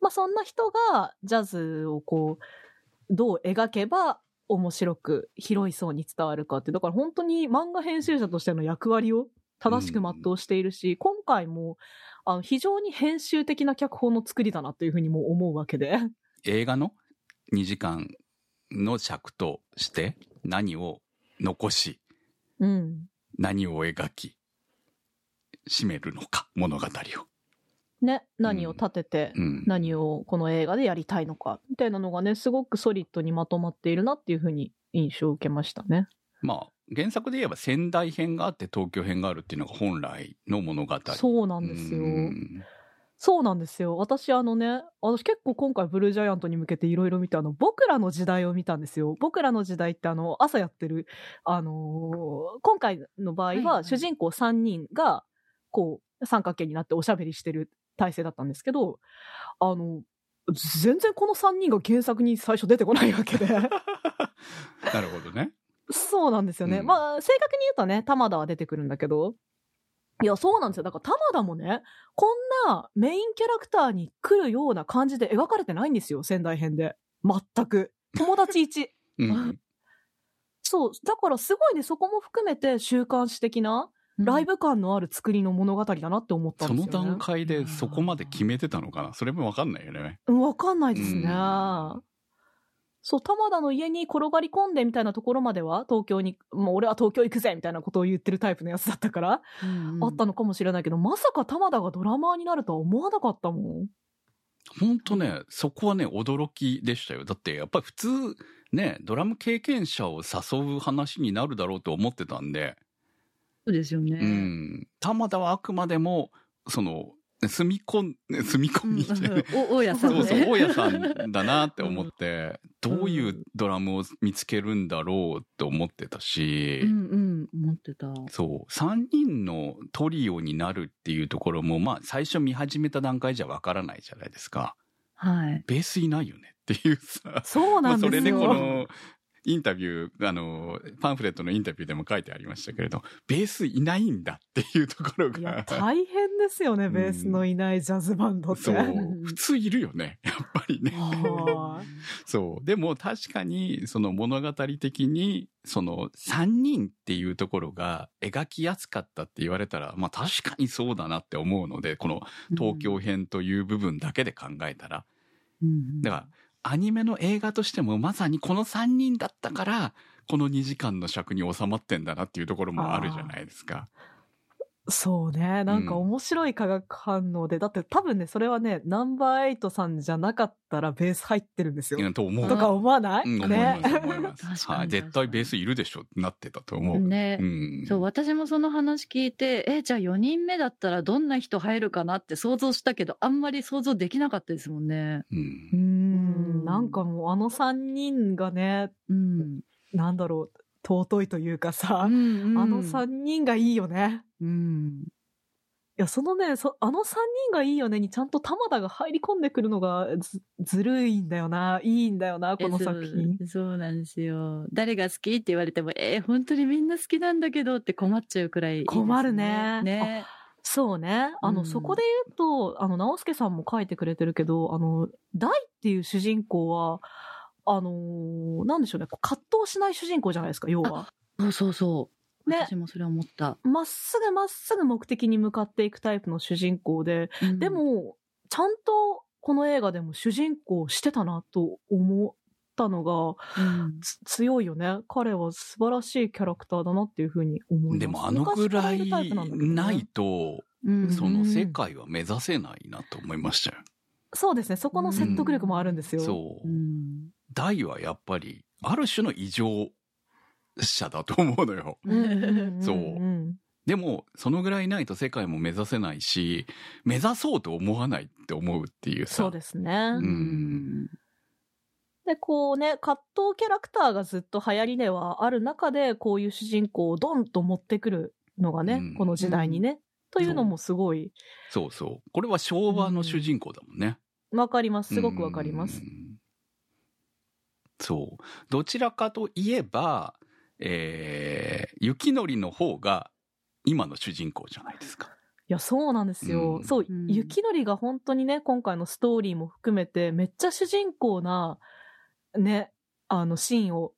まあそんな人がジャズをこう、どう描けば面白く広い層に伝わるかって、だから本当に漫画編集者としての役割を正しく全うしているし、今回もあの非常に編集的な脚本の作りだなというふうにも思うわけで。映画の2時間の尺として何を残しうん。何を描き締めるのか物語を。ね、何を立てて、うん、何をこの映画でやりたいのか、みたいなのがね、すごくソリッドにまとまっているなっていうふうに印象を受けましたね。まあ原作で言えば仙台編があって東京編があるっていうのが本来の物語。そうなんですよ。うんそうなんですよ。私あのね、私結構今回ブルージャイアントに向けていろいろ見て、あの、僕らの時代を見たんですよ。僕らの時代ってあの、朝やってる、あのー今回の場合は主人公3人が、こう、三角形になっておしゃべりしてる体制だったんですけど、あの、全然この3人が原作に最初出てこないわけで。[LAUGHS] なるほどね。そうなんですよね。うんまあ、正確に言うとね、玉田は出てくるんだけど、いや、そうなんですよ。だから玉田もね、こんなメインキャラクターに来るような感じで描かれてないんですよ、仙台編で。全く。友達1。うん、そう。だからすごいね、そこも含めて週刊誌的な、ライブ感のある作りの物語だなって思ったそのんですよね。段階でそこまで決めてたのかな？それもわかんないよね。うんわかんないですね。うんそう、玉田の家に転がり込んでみたいなところまでは、東京に、もう俺は東京行くぜみたいなことを言ってるタイプのやつだったから、うんあったのかもしれないけど、まさか玉田がドラマーになるとは思わなかったもん。ほんとね、そこはね、驚きでしたよ。だって、やっぱり普通、ね、ドラム経験者を誘う話になるだろうと思ってたんで、そうですよね。うん。玉田はあくまでも、その、住み込ん、住み込みして、うん [LAUGHS] お大家さんね。そうそう、大家さんだなって思って、どういうドラムを見つけるんだろうって思ってたし、うんうん、思ってた。そう、3人のトリオになるっていうところも、まあ、最初見始めた段階じゃわからないじゃないですか。はい。ベースいないよねっていうさ。そうなんですよ。まあそれでこの、インタビュー、あの、パンフレットのインタビューでも書いてありましたけれど、ベースいないんだっていうところが。大変ですよね、ベースのいないジャズバンドって。そうは。普通いるよね。やっぱりね。あそう。でも確かに、その物語的に、その3人っていうところが描きやすかったって言われたら、まあ確かにそうだなって思うので、この東京編という部分だけで考えたら。うん。だから、アニメの映画としてもまさにこの3人だったから、この2時間の尺に収まってんだなっていうところもあるじゃないですか。そうね。なんか面白い化学反応で、だって多分ね、それはね、ナンバーエイトさんじゃなかったらベース入ってるんですよ。うんと思う。とか思わない、うん、思いね [LAUGHS] はい。絶対ベースいるでしょってなってたと思う。ね、うん。そう、私もその話聞いて、え、じゃあ4人目だったらどんな人入るかなって想像したけど、あんまり想像できなかったですもんね。うんうんん。なんかもうあの三人がね、うん。なんだろう、尊いというかさ、ああの三人がいいよね。うん。いや、そのね、そあの三人がいいよねにちゃんと玉田が入り込んでくるのがずずるいんだよな。いいんだよな、この作品。そうそうなんですよ。誰が好きって言われても、えー本当にみんな好きなんだけどって困っちゃうくらいいいです困るねね。そうね。あの、うんそこで言うと、あの、直輔さんも書いてくれてるけど、あの、大っていう主人公は、あのーなんでしょうね、葛藤しない主人公じゃないですか、要は。そうそうそう。ね私もそれ思った。まっすぐまっすぐ目的に向かっていくタイプの主人公で、うんで、も、ちゃんとこの映画でも主人公してたなと思ったのが、うんつ強いよね。彼は素晴らしいキャラクターだなっていうふうに思います。でもあのぐらいないと、うんその世界は目指せないなと思いましたよ。そうですね。そこの説得力もあるんですよ。そうう。ん大はやっぱり、ある種の異常者だと思うのよ。うんうんうんうんそうんでも、そのぐらいないと世界も目指せないし、目指そうと思わないって思うっていうさ。そうですね。うんで、こうね、葛藤キャラクターがずっと流行りではある中で、こういう主人公をドンと持ってくるのがね、うんこの時代にね、というのもすごいそうそう。これは昭和の主人公だもんね。わかります。すごくわかりますう。ん。そう。どちらかといえば、えー、雪のりの方が今の主人公じゃないですか。いや、そうなんですよ。うんそう、うん雪のりが本当にね、今回のストーリーも含めて、めっちゃ主人公な、ね、あの、シーンを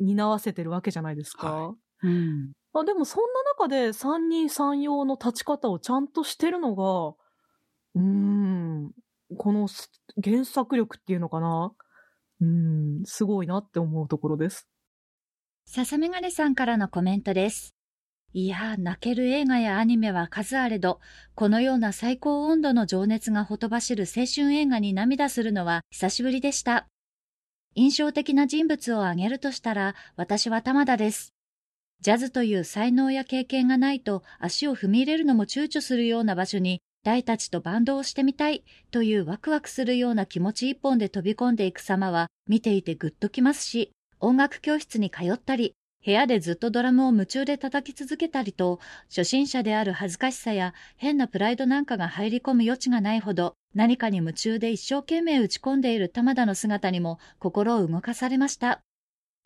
担わせてるわけじゃないですか。はうんまあ、でもそんな中で三人三様の立ち方をちゃんとしてるのが、うーん、このす原作力っていうのかなうん、すごいなって思うところです。笹メガネさんからのコメントです。いや、泣ける映画やアニメは数あれど、このような最高温度の情熱がほとばしる青春映画に涙するのは久しぶりでした。印象的な人物を挙げるとしたら、私は玉田です。ジャズという才能や経験がないと足を踏み入れるのも躊躇するような場所に、大たちとバンドをしてみたいというワクワクするような気持ち一本で飛び込んでいく様は見ていてグッときますし、音楽教室に通ったり、部屋でずっとドラムを夢中で叩き続けたりと、初心者である恥ずかしさや変なプライドなんかが入り込む余地がないほど、何かに夢中で一生懸命打ち込んでいる玉田の姿にも心を動かされました。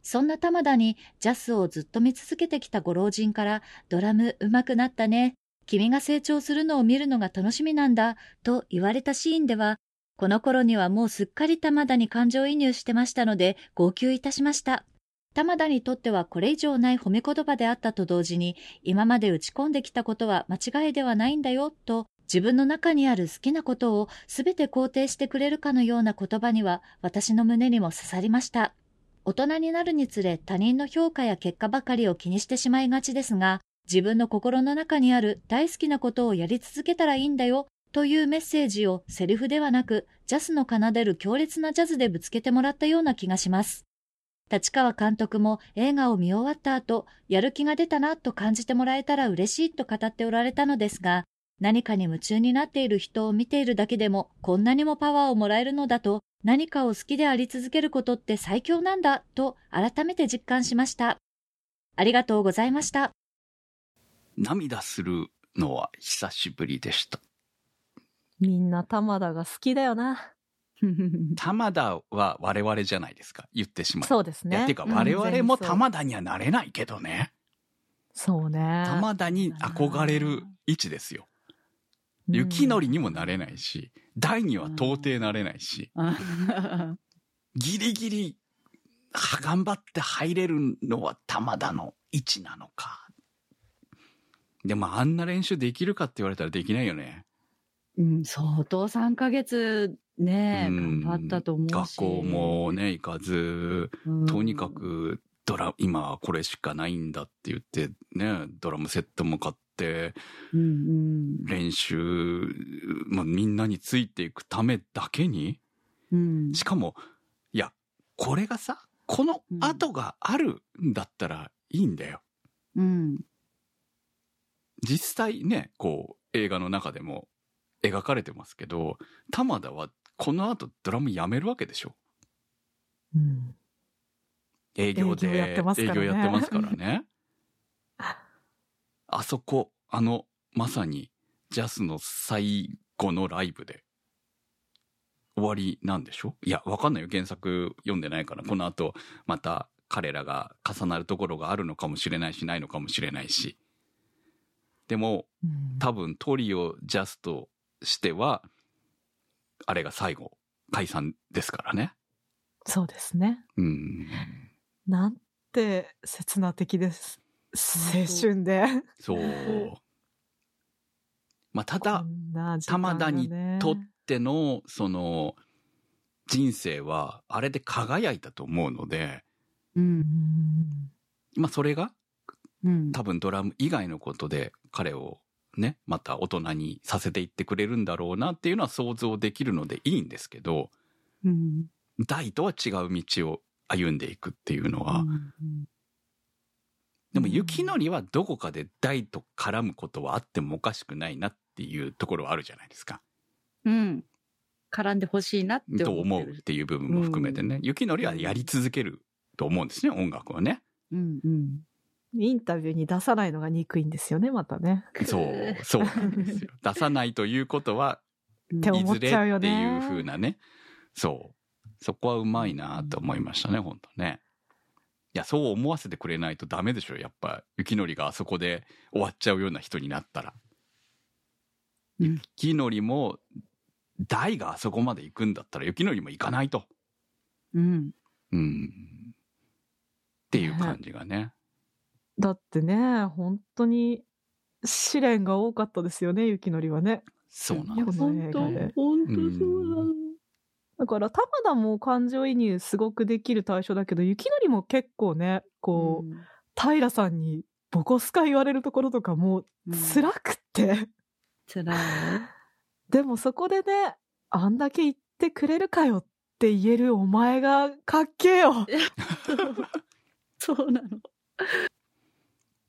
そんな玉田にジャスをずっと見続けてきたご老人から、ドラム上手くなったね。君が成長するのを見るのが楽しみなんだ、と言われたシーンでは、この頃にはもうすっかり玉田に感情移入してましたので、号泣いたしました。玉田にとってはこれ以上ない褒め言葉であったと同時に、今まで打ち込んできたことは間違いではないんだよ、と自分の中にある好きなことをすべて肯定してくれるかのような言葉には私の胸にも刺さりました。大人になるにつれ他人の評価や結果ばかりを気にしてしまいがちですが、自分の心の中にある大好きなことをやり続けたらいいんだよというメッセージをセリフではなく、ジャスの奏でる強烈なジャズでぶつけてもらったような気がします。立川監督も映画を見終わった後、やる気が出たなと感じてもらえたら嬉しいと語っておられたのですが、何かに夢中になっている人を見ているだけでもこんなにもパワーをもらえるのだと、何かを好きであり続けることって最強なんだと改めて実感しました。ありがとうございました。涙するのは久しぶりでした。みんな玉田が好きだよな。[LAUGHS] 玉田は我々じゃないですか。言ってしまう。そうですね。てかうん我々も玉田にはなれないけどね。そうね。玉田に憧れる位置ですよ。雪のりにもなれないし、大には到底なれないし、[LAUGHS] ギリギリ、は頑張って入れるのは玉田の位置なのか。でもあんな練習できるかって言われたらできないよね。うん、相当3ヶ月ね、うん頑張ったと思うし。学校もね、行かず、うん、とにかくドラ、今はこれしかないんだって言って、ね、ドラムセットも買って、うんうん練習、まあ、みんなについていくためだけに、うんしかも、いや、これがさ、この後があるんだったらいいんだよ。うん実際ね、こう、映画の中でも描かれてますけど、玉田はこの後ドラムやめるわけでしょ？うん。営業で。営業やってますからね営業やってますからね。[LAUGHS] あそこ、あの、まさに、ジャスの最後のライブで、終わりなんでしょ？いや、わかんないよ。原作読んでないから。この後、また彼らが重なるところがあるのかもしれないし、ないのかもしれないし。でも、うん多分トリオジャスとしては、あれが最後、解散ですからね。そうですね。うん。なんて切な的です。青春で。そう。まあ、たこだ、んな時間玉田にとっての、その、人生は、あれで輝いたと思うので、ううんんまあ、それが、うん。多分ドラム以外のことで、彼をね、また大人にさせていってくれるんだろうなっていうのは想像できるのでいいんですけど、うん。大とは違う道を歩んでいくっていうのは、でも雪のりはどこかで大と絡むことはあってもおかしくないなっていうところはあるじゃないですか。うん。絡んでほしいなってと思ってる。思うっていう部分も含めてね、雪のりはやり続けると思うんですね、音楽をね。うん。うんインタビューに出さないのが憎いんですよね、またね。そう、そうなんですよ。[LAUGHS] 出さないということは、て思っいずれちゃうよねっていう風なね。そう。そこはうまいなと思いましたね、本当ね。いや、そう思わせてくれないとダメでしょ、やっぱ。雪のりがあそこで終わっちゃうような人になったら。うん雪のりも、大があそこまで行くんだったら雪のりも行かないと。うんうん。っていう感じがね。だってね、本当に試練が多かったですよね、雪のりはね。そうなんです。本当本当そうなのだから、玉田も感情移入すごくできる対象だけど、雪のりも結構ね、こう、平さんにボコスカ言われるところとかもうん辛くって。辛いでもそこでね、あんだけ言ってくれるかよって言えるお前がかっけえよ。そうなの。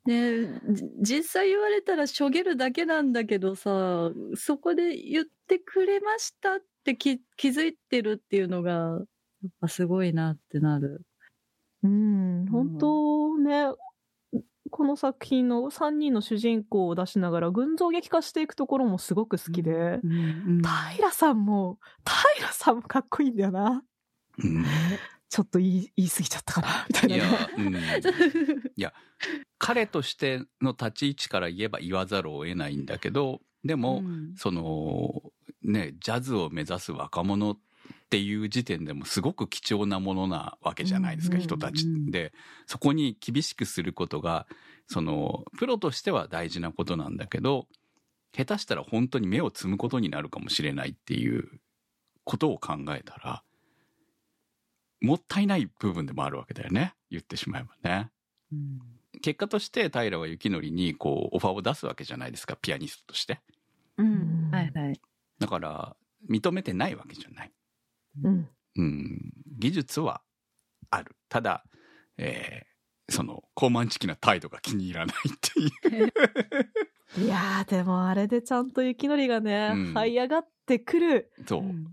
ねじ実際言われたらしょげるだけなんだけどさ、そこで言ってくれましたって気気づいてるっていうのが、やっぱすごいなってなる。うん、本当ね、この作品の3人の主人公を出しながら群像劇化していくところもすごく好きで、うんうん平さんも、平さんもかっこいいんだよな。うんちょっと言い言い過ぎちゃったかな、みたいいやうん。[LAUGHS] 彼としての立ち位置から言えば言わざるを得ないんだけど、でも、うん。その、ね、ジャズを目指す若者っていう時点でもすごく貴重なものなわけじゃないですか、うん人たちうんで、そこに厳しくすることが、その、プロとしては大事なことなんだけど、下手したら本当に目をつむことになるかもしれないっていうことを考えたら、もったいない部分でもあるわけだよね。言ってしまえばね。うん結果として平は幸則にこうオファーを出すわけじゃないですか、ピアニストとして。うんはいはい。だから、認めてないわけじゃない。うん。うん、技術はある。ただ、えーその、高慢チキな態度が気に入らないっていう。いやー、でもあれでちゃんと雪のりがね、うん這い上がってくる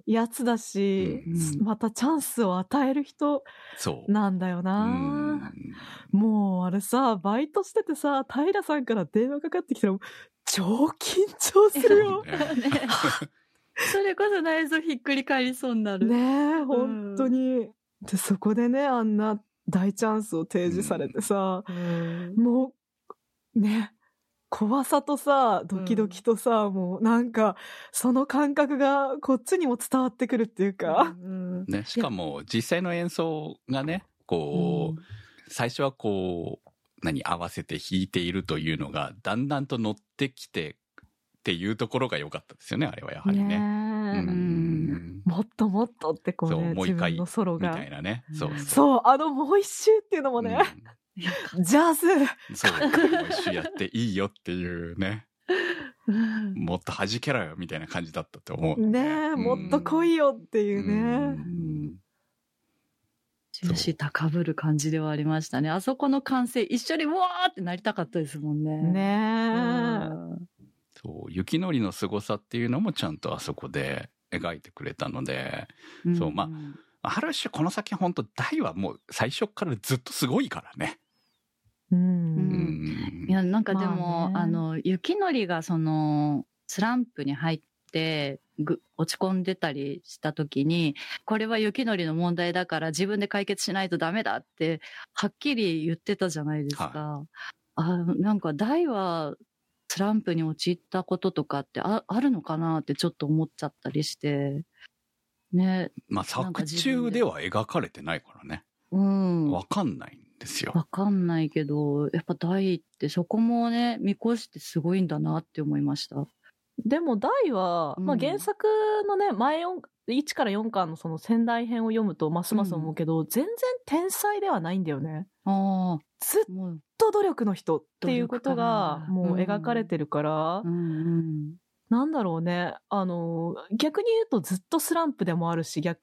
やつだし、うんまたチャンスを与える人そう。なんだような、んもうあれさ、バイトしててさ、平さんから電話かかってきたら、超緊張するよ。ねそれこそ内臓ひっくり返りそうになる。[LAUGHS] [LAUGHS] ねえ、本当に。で、そこでね、あんな大チャンスを提示されてさ、うんもう、ね、怖さとさ、ドキドキとさ、もうなんか、その感覚がこっちにも伝わってくるっていうか、うんね、しかも実際の演奏がね、こう、最初はこう、何、合わせて弾いているというのが、だんだんと乗ってきてっていうところが良かったですよね、あれはやはりね。ねえうん。もっともっとってこうそうね、もう一回自分のソロが。みた。いなね。そうそう。そう、あのもう一周っていうのもね、ジャズうんそう、一周やっていいよっていうね。うんもっと弾けろよみたいな感じだったと思う。ねえ、もっと来いよっていうね。うん重視高ぶる感じではありましたね。あそこの完成、一緒にわーってなりたかったですもんね。ねそう、雪のりの凄さっていうのもちゃんとあそこで描いてくれたので、えそうまある種この先本当大はもう最初からずっとすごいからね。う。うんんいや、なんかでも、まあねあの、雪のりがその、スランプに入って、ぐ落ち込んでたりした時に、これは雪のりの問題だから自分で解決しないとダメだって、はっきり言ってたじゃないですか。あなんか大はスランプに陥ったこととかってああるのかなってちょっと思っちゃったりして。ね。まあ作中では描かれてないからね。うん。わかんないんですよ。わかんないけど、やっぱ大ってそこもね、見越してすごいんだなって思いました。でも、大は、まあうん原作のね、前4、1から4巻のその仙台編を読むと、ますます思うけど、全然天才ではないんだよね。あずっあ、もう、と努力の人っていうことが、もう描かれてるから、うんうん。なんだろうね。あの、逆に言うとずっとスランプでもあるし、逆あ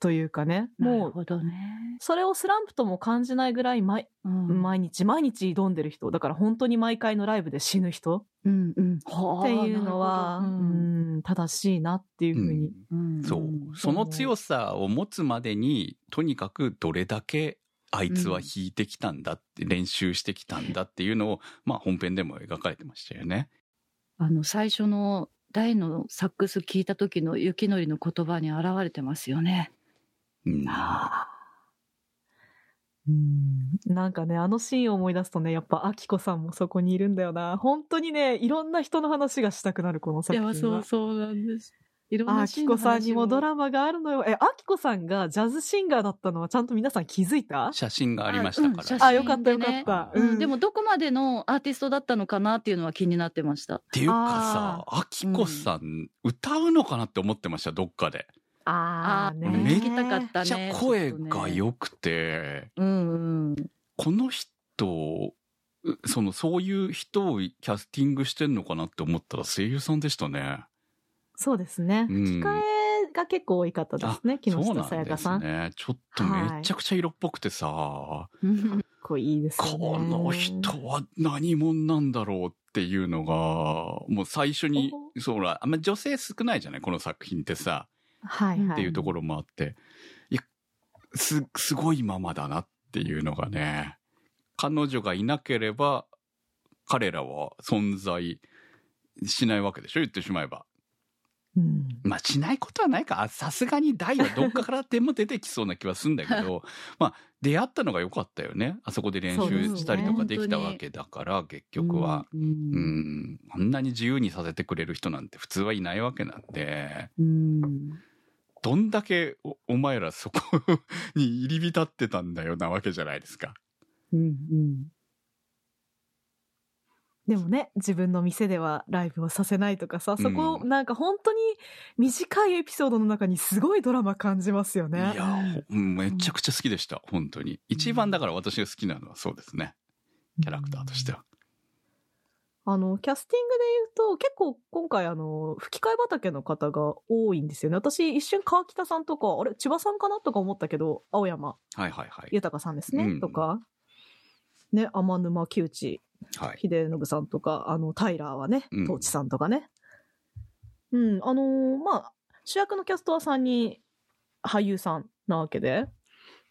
というかね。なるもう、ほどね。それをスランプとも感じないぐらい毎、うん、毎日毎日挑んでる人。だから本当に毎回のライブで死ぬ人うんうん。っっていうのは、うん、正しいなっていうふうに。うんそう。その強さを持つまでに、とにかくどれだけあいつは弾いてきたんだって、練習してきたんだっていうのを、まあ本編でも描かれてましたよね。あの、最初の大のサックス聞いた時の雪のりの言葉に現れてますよね。うん。うんなんかね、あのシーンを思い出すとね、やっぱ、アキコさんもそこにいるんだよな。本当にね、いろんな人の話がしたくなる、この作品は。そうなんです。いろあきこさんにもドララマがあるのよ。え、あきこさんがジャズシンガーだったのはちゃんと皆さん気づいた？写真がありましたから。あよかったよかったうんでもどこまでのアーティストだったのかなっていうのは気になってました。っていうかさ、あきこさん、歌うのかなって思ってました、どっかで。あーめっ聞きたかったじゃね。あ声が良くて、うんうん。この人、うその、そういう人をキャスティングしてんのかなって思ったら声優さんでしたね。そうですね。うん吹き替えが結構多かったですね、木そう下なんですさやかさん。かっね。ちょっとめちゃくちゃ色っぽくてさ、こいいですよね。[LAUGHS] この人は何者なんだろうっていうのが、もう最初に、そうら、あんま女性少ないじゃない？この作品ってさ。はいはい。っていうところもあって、いや、す、すごいままだなっていうのがね、彼女がいなければ、彼らは存在しないわけでしょ？言ってしまえば。うんまあ、しないことはないか。あさすがに大はどっかからでも出てきそうな気はするんだけど、[LAUGHS] まあ、出会ったのが良かったよね。あそこで練習したりとかできたわけだから、結局は。う。うんん、あんなに自由にさせてくれる人なんて普通はいないわけなんで、うん。どんだけおお前らそこに入り浸ってたんだよなわけじゃないですか。うん。でもね、自分の店ではライブをさせないとかさ、そこ、うんなんか本当に短いエピソードの中にすごいドラマ感じますよね。いや、うんめちゃくちゃ好きでした、本当に。一番だから私が好きなのはそうですね。キャラクターとしては。あの、キャスティングで言うと、結構今回あの、吹き替え畑の方が多いんですよね。私一瞬川北さんとか、あれ千葉さんかなとか思ったけど、青山はいはいはい。豊さんですね、うんとか、ね、天沼木内はい。秀信さんとか、あの、タイラーはねうん、トーチさんとかね。うん、あのーまあ、主役のキャストは3人俳優さんなわけで。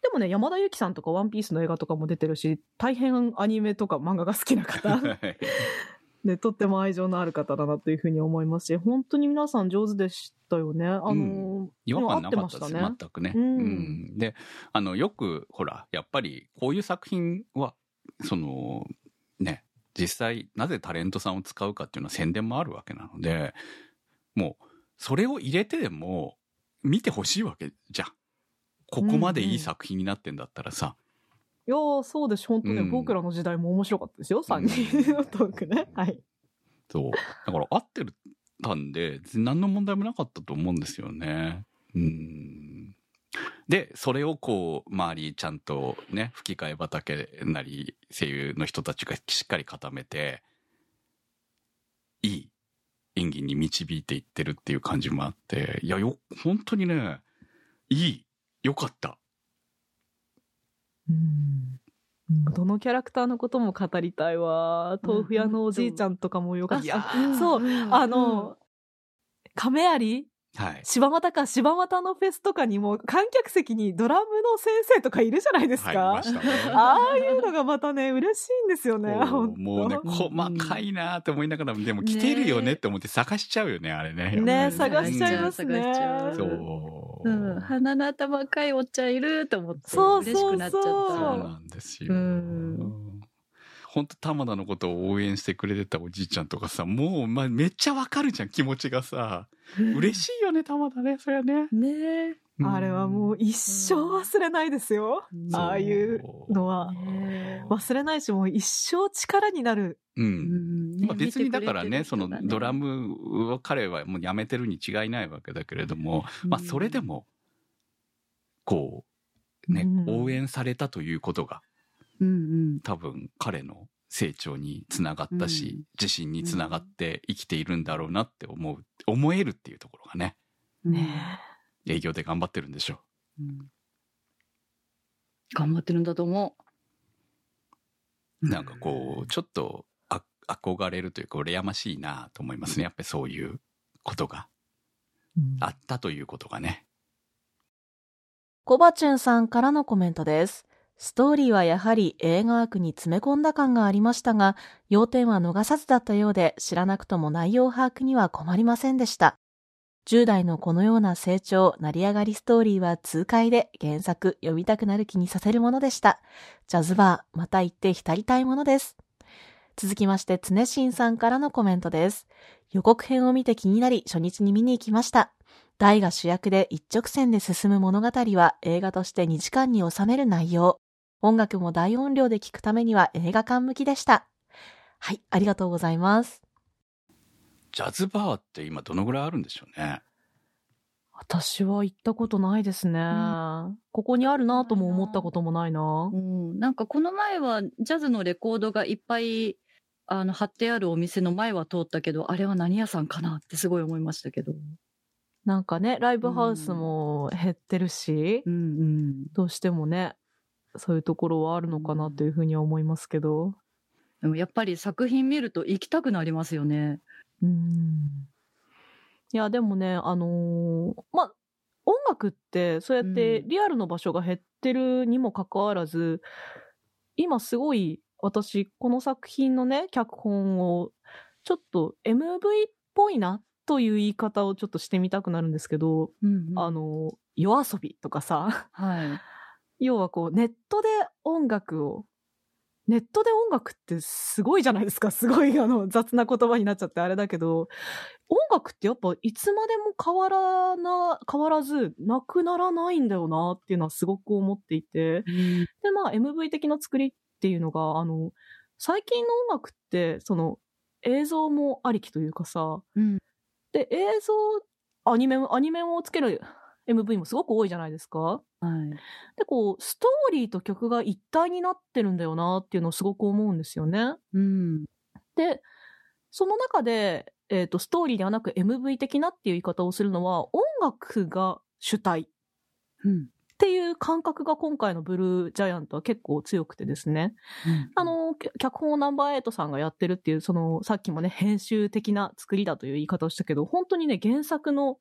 でもね、山田裕貴さんとかワンピースの映画とかも出てるし、大変アニメとか漫画が好きな方。で、[LAUGHS] とっても愛情のある方だなというふうに思いますし、本当に皆さん上手でしたよね。あのー違和感なかったですね全くね、うんうんであのよくほらやっぱりこういう作品はそのね実際なぜタレントさんを使うかっていうのは宣伝もあるわけなのでもうそれを入れてでも見てほしいわけじゃんここまでいい作品になってんだったらさ、いやー、そうです。本当ね、うん僕らの時代も面白かったですよ、3人のトークね。[LAUGHS] はい。そうだから合ってるたんで何の問題もなかったと思うんですよね。うんでそれをこう周りちゃんとね吹き替え畑なり声優の人たちがしっかり固めていい演技に導いていってるっていう感じもあっていやよ本当にねいいよかった。うんどのキャラクターのことも語りたいわ。豆腐屋のおじいちゃんとかもよかった。いやあそう、あの、亀有はい柴又か柴又のフェスとかにも観客席にドラムの先生とかいるじゃないですか。はいね。ああいうのがまたね、嬉しいんですよね。もうね、細かいなって思いながら、でも来てるよねって思って探しちゃうよね、あれね。ね探しちゃいますね探しちゃうそう。うん、鼻の頭赤いおっちゃんいると思ってそうそうそう嬉しくなっちゃった。そうなんですよ。うん本当玉田のことを応援してくれてたおじいちゃんとかさ、もう、まあ、めっちゃわかるじゃん、気持ちがさ。嬉しいよね、玉田ね、そりゃね。ねえ。あれはもう一生忘れないですよ。うんああいうのは。ね忘れないし、もう一生力になる。う。うんんまあ、別にだからね、そのドラム、ムを彼はもうやめてるに違いないわけだけれども、まあ、それでも、こう、ね、うん応援されたということが、うんうん。多分彼の成長につながったし、自信につながって生きているんだろうなって思う、思えるっていうところがね、ね営業で頑張ってるんでしょう。ん。頑張ってるんだと思う。なんかこう、ちょっとあ憧れるというか、羨ましいなと思いますね。やっぱりそういうことが。うん。あったということがね。コバチュンさんからのコメントです。ストーリーはやはり映画枠に詰め込んだ感がありましたが、要点は逃さずだったようで、知らなくとも内容把握には困りませんでした。10代のこのような成長、成り上がりストーリーは痛快で原作読みたくなる気にさせるものでした。ジャズバー、また行って浸りたいものです。続きまして、つねしんさんからのコメントです。予告編を見て気になり、初日に見に行きました。大が主役で一直線で進む物語は映画として2時間に収める内容。音楽も大音量で聴くためには映画館向きでした。はい、ありがとうございます。ジャズバーって今どのぐらいあるんでしょうね。私は行ったことないですね。ここにあるなとも思ったこともないなう。。うん、なんかこの前はジャズのレコードがいっぱいあの貼ってあるお店の前は通ったけど、あれは何屋さんかなってすごい思いましたけど。なんかね、ライブハウスも減ってるし、うんうん。どうしてもね、そういうところはあるのかなというふうには思いますけど。でもやっぱり作品見ると行きたくなりますよね。うん。いや、でもね、あのーま、音楽って、そうやってうんリアルの場所が減ってるにもかかわらず、今すごい、私、この作品のね、脚本を、ちょっと MV っぽいな、という言い方をちょっとしてみたくなるんですけど、うんうんあのー夜遊びとかさ、はい。要はこう、ネットで音楽を、ネットで音楽ってすごいじゃないですか。[LAUGHS] すごいあの雑な言葉になっちゃってあれだけど、音楽ってやっぱいつまでも変わらな、変わらずなくならないんだよなっていうのはすごく思っていて。で、まあ MV 的な作りっていうのが、あの、最近の音楽って、その、映像もありきというかさ、うん。で、映像、アニメも、アニメもつける MV もすごく多いじゃないですか。はい。で、こう、ストーリーと曲が一体になってるんだよなっていうのをすごく思うんですよね。うん。で、その中で、えっ、と、ストーリーではなく MV 的なっていう言い方をするのは、音楽が主体っうん。ていう感覚が今回のブルージャイアントは結構強くてですね。あ、の、き脚本をナンバーエイトさんがやってるっていう、その、さっきもね、編集的な作りだという言い方をしたけど、本当にね、原作の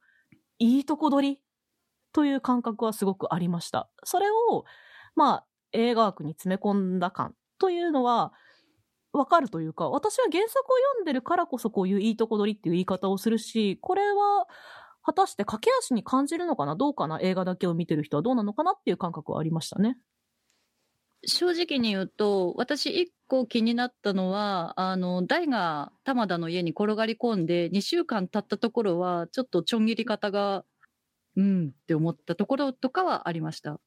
いいとこ取りという感覚はすごくありました。それを、まあ、映画枠に詰め込んだ感というのは、わかるというか、私は原作を読んでるからこそこういういいとこ取りっていう言い方をするし、これは、果たして駆け足に感じるのかな？どうかな？映画だけを見てる人はどうなのかなっていう感覚はありましたね。正直に言うと、私一個気になったのは、あの、大が玉田の家に転がり込んで、2週間経ったところは、ちょっとちょん切り方が、うんって思ったところとかはありました。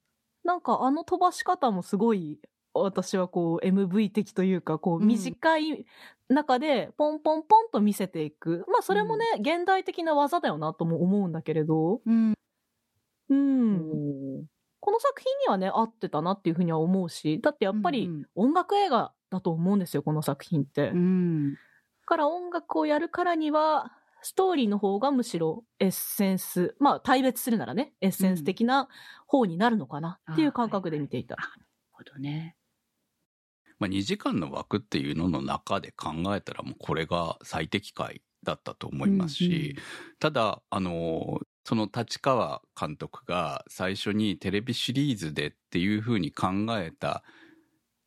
なんかあの飛ばし方もすごい、私はこう MV 的というか、こううん短い中でポンポンポンと見せていく。まあそれもね、現代的な技だよなとも思うんだけれど、うん。うん。この作品にはね、合ってたなっていうふうには思うし、だってやっぱりうん音楽映画だと思うんですよ、この作品って。うん。だから音楽をやるからには、ストーリーの方がむしろエッセンス、まあ対別するならね、エッセンス的な方になるのかなっていう感覚で見ていた。なるほどね。まあ、2時間の枠っていうのの中で考えたらもうこれが最適解だったと思いますし、ただあのその立川監督が最初にテレビシリーズでっていうふうに考えた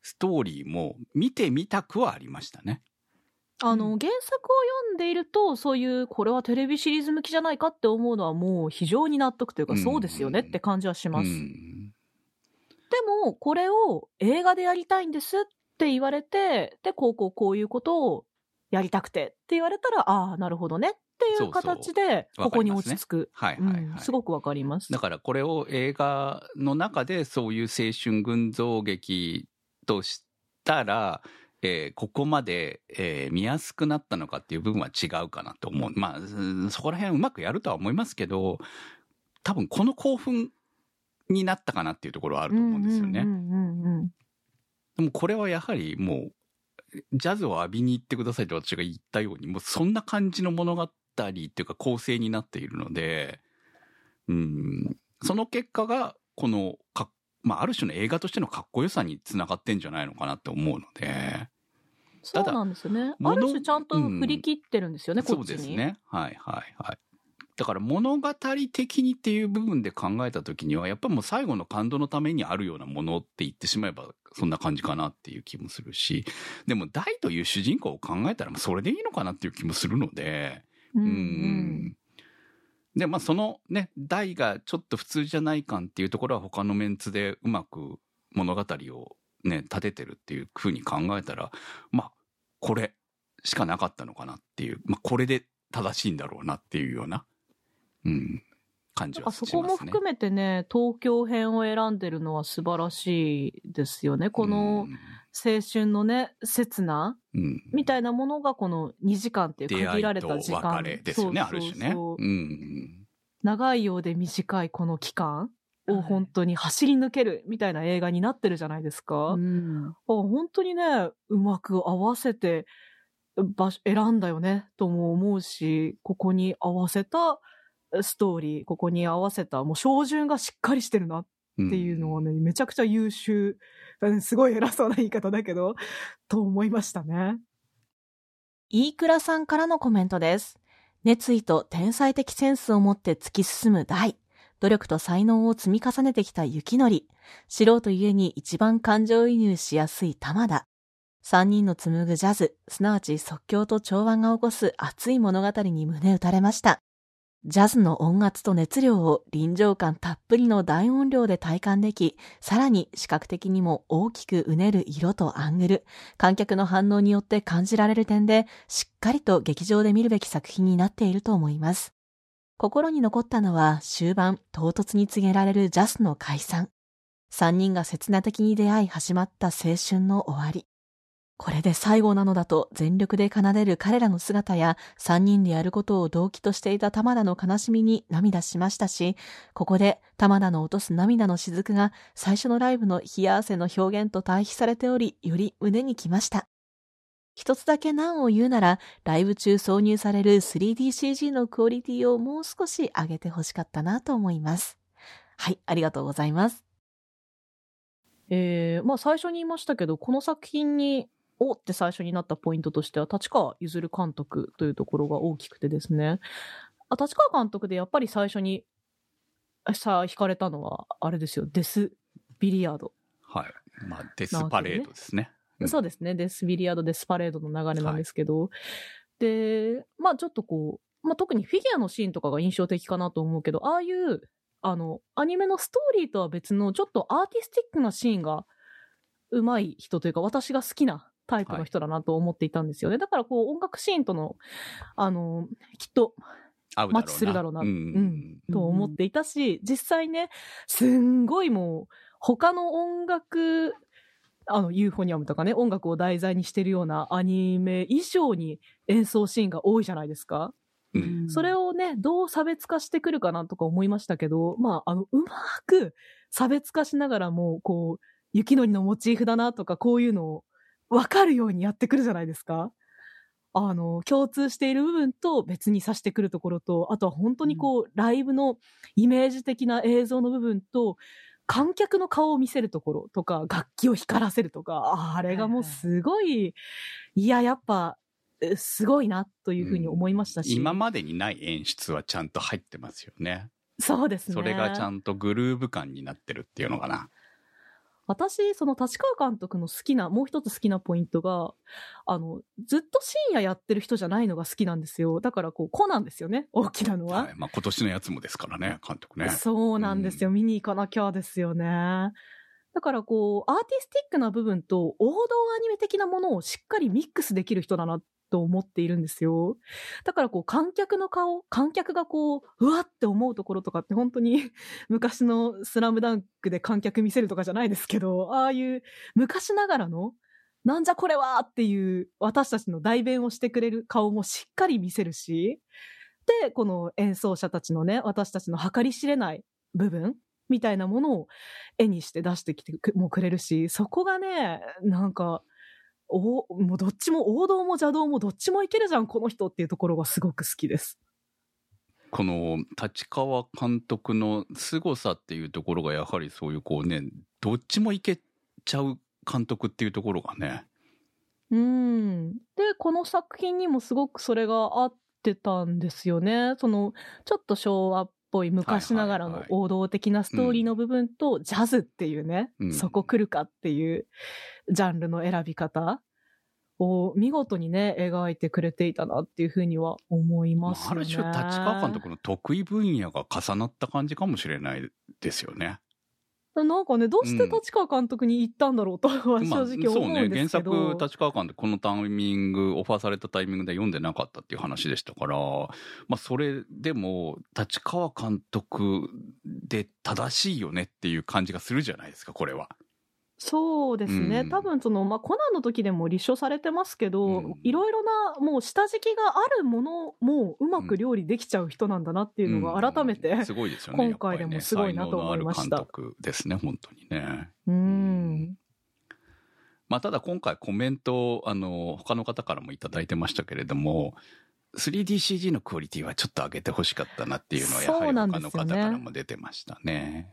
ストーリーも見てみたくはありましたね。あの、うん原作を読んでいると、そういう、これはテレビシリーズ向きじゃないかって思うのはもう非常に納得というか、うんそうですよねって感じはします。うんでも、これを映画でやりたいんですって言われて、で、こうこうこういうことをやりたくてって言われたら、ああ、なるほどねっていうそうそう形で、わここにかりますね落ち着く。はいはいはい、うんすごくわかります。だからこれを映画の中でそういう青春群像劇としたら、えーここまで、えー見やすくなったのかっていう部分は違うかなと思う。まあ、うんそこら辺うまくやるとは思いますけど、多分この興奮になったかなっていうところはあると思うんですよね。でもこれはやはりもう、ジャズを浴びに行ってくださいと私が言ったように、もうそんな感じの物語っていうか構成になっているので、うん、その結果が、このか、まあ、ある種の映画としてのかっこよさにつながってんじゃないのかなって思うので、そうなんですよね。あ物る種ちゃんと振り切ってるんですよね、こそうっちに。ですね。はいはいはい。だから物語的にっていう部分で考えた時には、やっぱもう最後の感動のためにあるようなものって言ってしまえば、そんな感じかなっていう気もするし、でも大という主人公を考えたら、まあそれでいいのかなっていう気もするので、うんううんん。で、まあそのね、大がちょっと普通じゃない感っていうところは他のメンツでうまく物語をね、立ててるっていうふうに考えたら、まあ、これしかなかったのかなっていう、まあこれで正しいんだろうなっていうような、うん、感じなんはしますね。かそこも含めてね、東京編を選んでるのは素晴らしいですよね。この青春のね、切な、うん、うんみたいなものがこの2時間っていう出限ら会いとれた時間。別れですよね、あそうそうそうる種ね。うん。長いようで短いこの期間をはい本当に走り抜けるみたいな映画になってるじゃないですか。うん。あ本当にね、うまく合わせて場所選んだよねとも思うし、ここに合わせたストーリー、ここに合わせたもう照準がしっかりしてるなっていうのはね、めちゃくちゃ優秀。うんすごい偉そうな言い方だけど、と思いましたね。飯倉さんからのコメントです。熱意と天才的センスを持って突き進む大。努力と才能を積み重ねてきた雪のり。素人ゆえに一番感情移入しやすい玉田。三人の紡ぐジャズ、すなわち即興と調和が起こす熱い物語に胸打たれました。ジャズの音圧と熱量を臨場感たっぷりの大音量で体感でき、さらに視覚的にも大きくうねる色とアングル、観客の反応によって感じられる点で、しっかりと劇場で見るべき作品になっていると思います。心に残ったのは終盤、唐突に告げられるジャスの解散。三人が刹那的に出会い始まった青春の終わり。これで最後なのだと全力で奏でる彼らの姿や3人でやることを動機としていた玉田の悲しみに涙しましたし、ここで玉田の落とす涙の雫が最初のライブの冷や汗の表現と対比されており、より胸にきました。一つだけ難を言うなら、ライブ中挿入される 3DCG のクオリティをもう少し上げてほしかったなと思います。はい、ありがとうございます。えー、まあ最初に言いましたけど、この作品に、おって最初になったポイントとしては、立川譲監督というところが大きくてですね。あ立川監督でやっぱり最初に、さあ、惹かれたのは、あれですよ、デス・ビリヤード。はい。まあ、デスパレードですね。うんそうですね。デス・ビリヤード、デスパレードの流れなんですけど、で、まあちょっとこう、まあ特にフィギュアのシーンとかが印象的かなと思うけど、ああいう、あの、アニメのストーリーとは別の、ちょっとアーティスティックなシーンが上手い人というか、私が好きなタイプの人だなと思っていたんですよね。だからこう、音楽シーンとの、あの、きっと、マッチするだろうなうん。うんと思っていたし、実際ね、すんごいもう、他の音楽、あの、ユーフォニアムとかね、音楽を題材にしてるようなアニメ以上に演奏シーンが多いじゃないですか。うん。それをね、どう差別化してくるかなとか思いましたけど、まあ、あの、うまく差別化しながらも、こう、雪のりのモチーフだなとか、こういうのを分かるようにやってくるじゃないですか。あの、共通している部分と別に指してくるところと、あとは本当にこう、ライブのイメージ的な映像の部分と、観客の顔を見せるところとか、楽器を光らせるとか、あれがもうすごい、いや、やっぱ、えすごいなというふうに思いましたし。今までにない演出はちゃんと入ってますよね。そうですね。それがちゃんとグルーヴ感になってるっていうのかな。私、その立川監督の好きな、もう一つ好きなポイントが、あの、ずっと深夜やってる人じゃないのが好きなんですよ。だからこう、子なんですよね。大きなのは。はい。まあ今年のやつもですからね、監督ね。そうなんですよ。見に行かなきゃですよね。だからこう、アーティスティックな部分と王道アニメ的なものをしっかりミックスできる人だなと思っているんですよ。だからこう、観客の顔、観客がこう、うわって思うところとかって本当に昔のスラムダンクで観客見せるとかじゃないですけど、ああいう昔ながらの、なんじゃこれはっていう私たちの代弁をしてくれる顔もしっかり見せるし、で、この演奏者たちのね、私たちの計り知れない部分みたいなものを絵にして出してきてくもくれるし、そこがね、なんか、おもうどっちも王道も邪道もどっちもいけるじゃん、この人っていうところがすごく好きです。この立川監督の凄さっていうところがやはりそういうこうね、どっちもいけちゃう監督っていうところがね。うん。で、この作品にもすごくそれが合ってたんですよね。その、ちょっと昭和っぽい昔ながらの王道的なストーリーの部分と、ジャズっていうね、うんそこ来るかっていうジャンルの選び方を見事にね、描いてくれていたなっていうふうには思いますよね。ある種立川監督の得意分野が重なった感じかもしれないですよね。なんかね、どうして立川監督に行ったんだろうとは正直思うんですけど。そうね原作立川監督このタイミングオファーされたタイミングで読んでなかったっていう話でしたからまあそれでも立川監督で正しいよねっていう感じがするじゃないですかこれは。そうですね。うん多分その、まあ、コナンの時でも立証されてますけど、うんいろいろな、もう下敷きがあるものもうまく料理できちゃう人なんだなっていうのが改めて、うんすごいですよね今回でもすごいなと思いましたね才能のある監督ですね本当にね。うん。まあ、ただ今回コメントをあの他の方からもいただいてましたけれども 3DCG のクオリティはちょっと上げてほしかったなっていうのはやはり他の方からも出てましたね。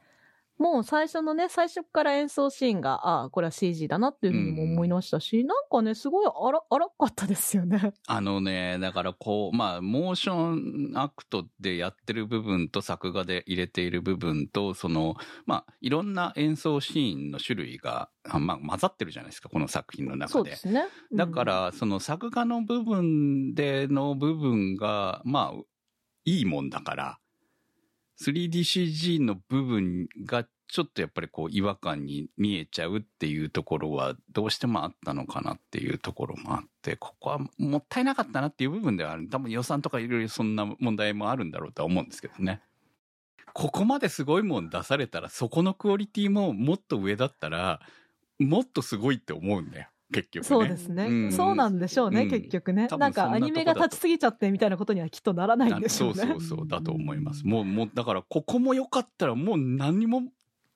もう最初のね、最初から演奏シーンが、ああ、これは CG だなっていうふうにも思いましたし、なんかね、すごい荒荒かったですよね。あのね、だからこう、まあ、モーションアクトでやってる部分と作画で入れている部分と、その、まあ、いろんな演奏シーンの種類が、あまあ、混ざってるじゃないですか、この作品の中で。そうですね。うんだか、ら、その作画の部分での部分が、まあ、いいもんだから、3DCG の部分がちょっとやっぱりこう違和感に見えちゃうっていうところはどうしてもあったのかなっていうところもあって、ここはもったいなかったなっていう部分ではある。多分予算とかいろいろそんな問題もあるんだろうとは思うんですけどね。ここまですごいもん出されたら、そこのクオリティももっと上だったら、もっとすごいって思うんだよ。結局ね。そうですね、うんそうなんでしょうね、うん結局ねなんかアニメが立ちすぎちゃってみたいなことにはきっとならないんでしょうねそうそうそうだと思います。もう、もう、だから、ここも良かったら、もう何にも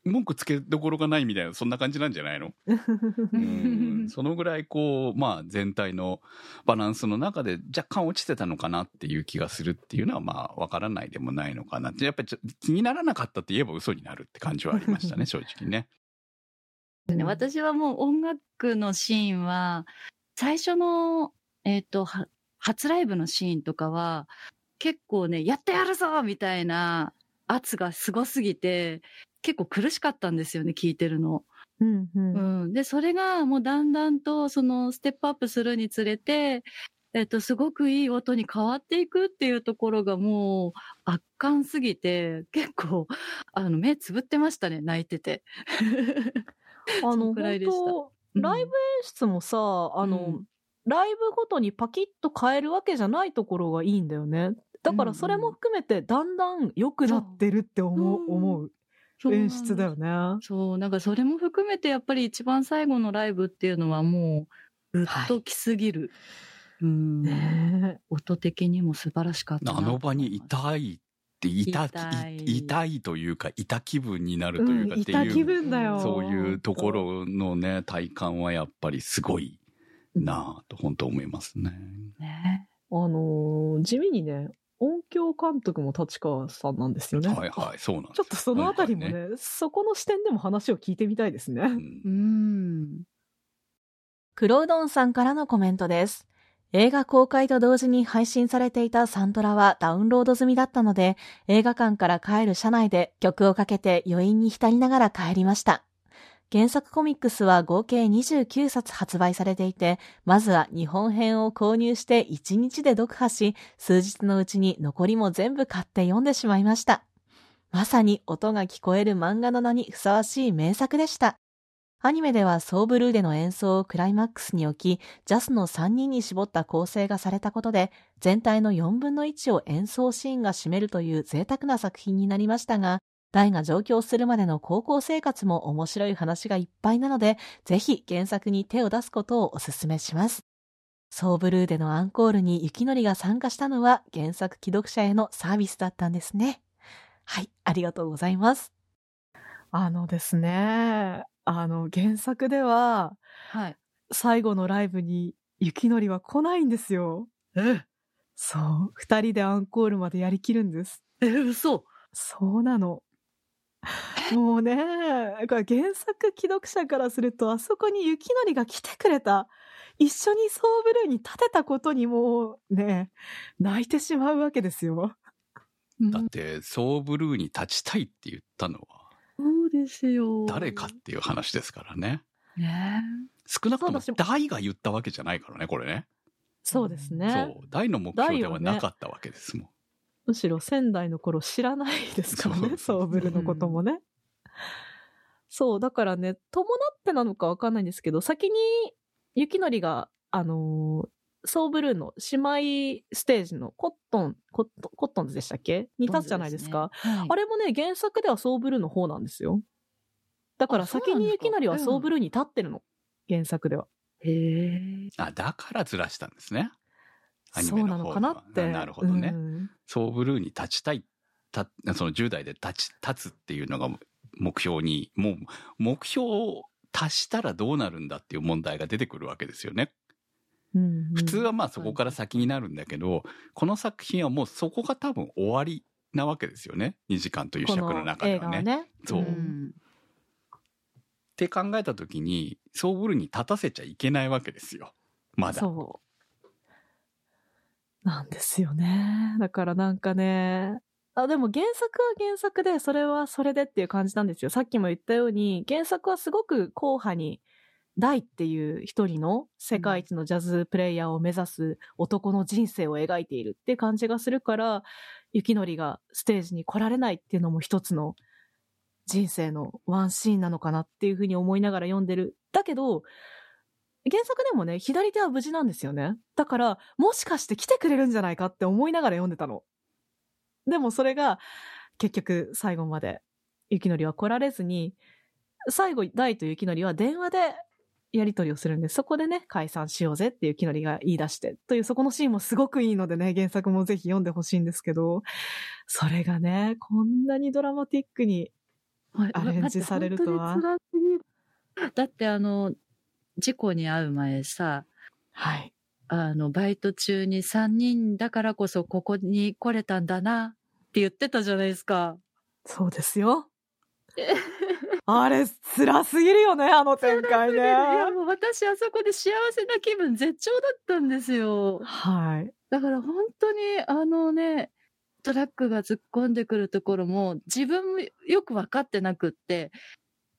文句つけどころがないみたいな、そんな感じなんじゃないの？うん。[LAUGHS] そのぐらい、こう、まあ、全体のバランスの中で若干落ちてたのかなっていう気がするっていうのは、まあ、わからないでもないのかなって。やっぱり気にならなかったって言えば嘘になるって感じはありましたね、[LAUGHS] 正直ね。ね私はもう音楽のシーンは、最初の、えっ、と、は初ライブのシーンとかは、結構ね、やってやるぞみたいな圧がすごすぎて、結構苦しかったんですよね、聞いてるの。うんうんうん。で、それがもうだんだんと、その、ステップアップするにつれて、えっと、すごくいい音に変わっていくっていうところがもう圧巻すぎて、結構、あの、目つぶってましたね、泣いてて。[LAUGHS] そあの本当ライブ演出もさ、あの、うん。ライブごとにパキッと変えるわけじゃないところがいいんだよね。だからそれも含めてだんだん良くなってるって思う、そう。思うそう演出だよね。そう、なんかそれも含めてやっぱり一番最後のライブっていうのはもう、ぐっときすぎる。うん。ねえ。音的にも素晴らしかったなあの場にいたいって、痛いいいというか、いた気分になるというかうん、っていう、分だよ。そういうところのね、体感はやっぱりすごいなぁと本当思いますね。ね。あのー地味にね、音響監督も立川さんなんですよね。はいはい、そうなんですちょっとそのあたりもね今そこの視点でも話を聞いてみたいですね。回ねううんん。黒うどんさんからのコメントです。映画公開と同時に配信されていたサントラはダウンロード済みだったので、映画館から帰る車内で曲をかけて余韻に浸りながら帰りました。原作コミックスは合計29冊発売されていて、まずは日本編を購入して1日で読破し、数日のうちに残りも全部買って読んでしまいました。まさに音が聞こえる漫画の名にふさわしい名作でした。アニメではソーブルーでの演奏をクライマックスに置き、ジャスの3人に絞った構成がされたことで、全体の4分の1を演奏シーンが占めるという贅沢な作品になりましたが、大が上京するまでの高校生活も面白い話がいっぱいなので、ぜひ原作に手を出すことをお勧めします。ソーブルーでのアンコールに雪のりが参加したのは原作既読者へのサービスだったんですね。はい、ありがとうございます。あのですね、あの原作でははい。最後のライブに雪のりは来ないんですよ。え、そう、二人でアンコールまでやりきるんです。え、嘘。そうなの。もうね、これ原作既読者からすると、あそこに雪のりが来てくれた。一緒にソーブルーに立てたことにもうね、泣いてしまうわけですよ。だって、ソーブルーに立ちたいって言ったのは、ですよ。誰かっていう話ですからね。ね少なくとも大が言ったわけじゃないからね、これね。そうですね。そう。大の目標ではなかったわけですもん。むしろ仙台の頃知らないですからね、そうソーブルのこともね。そう、だからね、伴ってなのかわかんないんですけど、先に雪のりが、あのーソーブルーの姉妹ステージのコットン、コットンコットンズでしたっけ？に立つじゃないですか。はいあれもね、原作ではソーブルーの方なんですよ。だからあそう先に雪のりはソーブルーに立ってるの。原作では。へえ。あ、だからずらしたんですね。アニそうなのかなって。なるほどね。うんソーブルーに立ちたい、たその10代で立ち、立つっていうのが目標に、もう目標を達したらどうなるんだっていう問題が出てくるわけですよね。うんうん普通はまあそこから先になるんだけど、この作品はもうそこが多分終わりなわけですよね。2時間というこ尺のの中ではね。映画はね。そううんん。って考えた時に、ソーブルに立たせちゃいけないわけですよ。まだ。そう。なんですよね。だからなんかね、あ、でも原作は原作で、それはそれでっていう感じなんですよ。さっきも言ったように、原作はすごく硬派に、大っていう一人の世界一のジャズプレイヤーを目指す男の人生を描いているって感じがするから、雪のりがステージに来られないっていうのも一つの人生のワンシーンなのかなっていうふうに思いながら読んでる。だけど、原作でもね、左手は無事なんですよね。だから、もしかして来てくれるんじゃないかって思いながら読んでたの。でもそれが、結局最後まで、雪のりは来られずに、最後、大と雪のりは電話でやりとりをするんで、そこでね、解散しようぜっていう木のりが言い出して、というそこのシーンもすごくいいのでね、原作もぜひ読んでほしいんですけど、それがね、こんなにドラマティックに、アレンジされるとは？だってあの、事故に遭う前さ、はい。あの、バイト中に3人だからこそここに来れたんだなって言ってたじゃないですか。そうですよ。[LAUGHS] あれ、辛すぎるよね、あの展開ね。いや、もう私あそこで幸せな気分絶頂だったんですよ。はい。だから本当にあのね、トラックが突っ込んでくるところも自分もよく分かってなくって、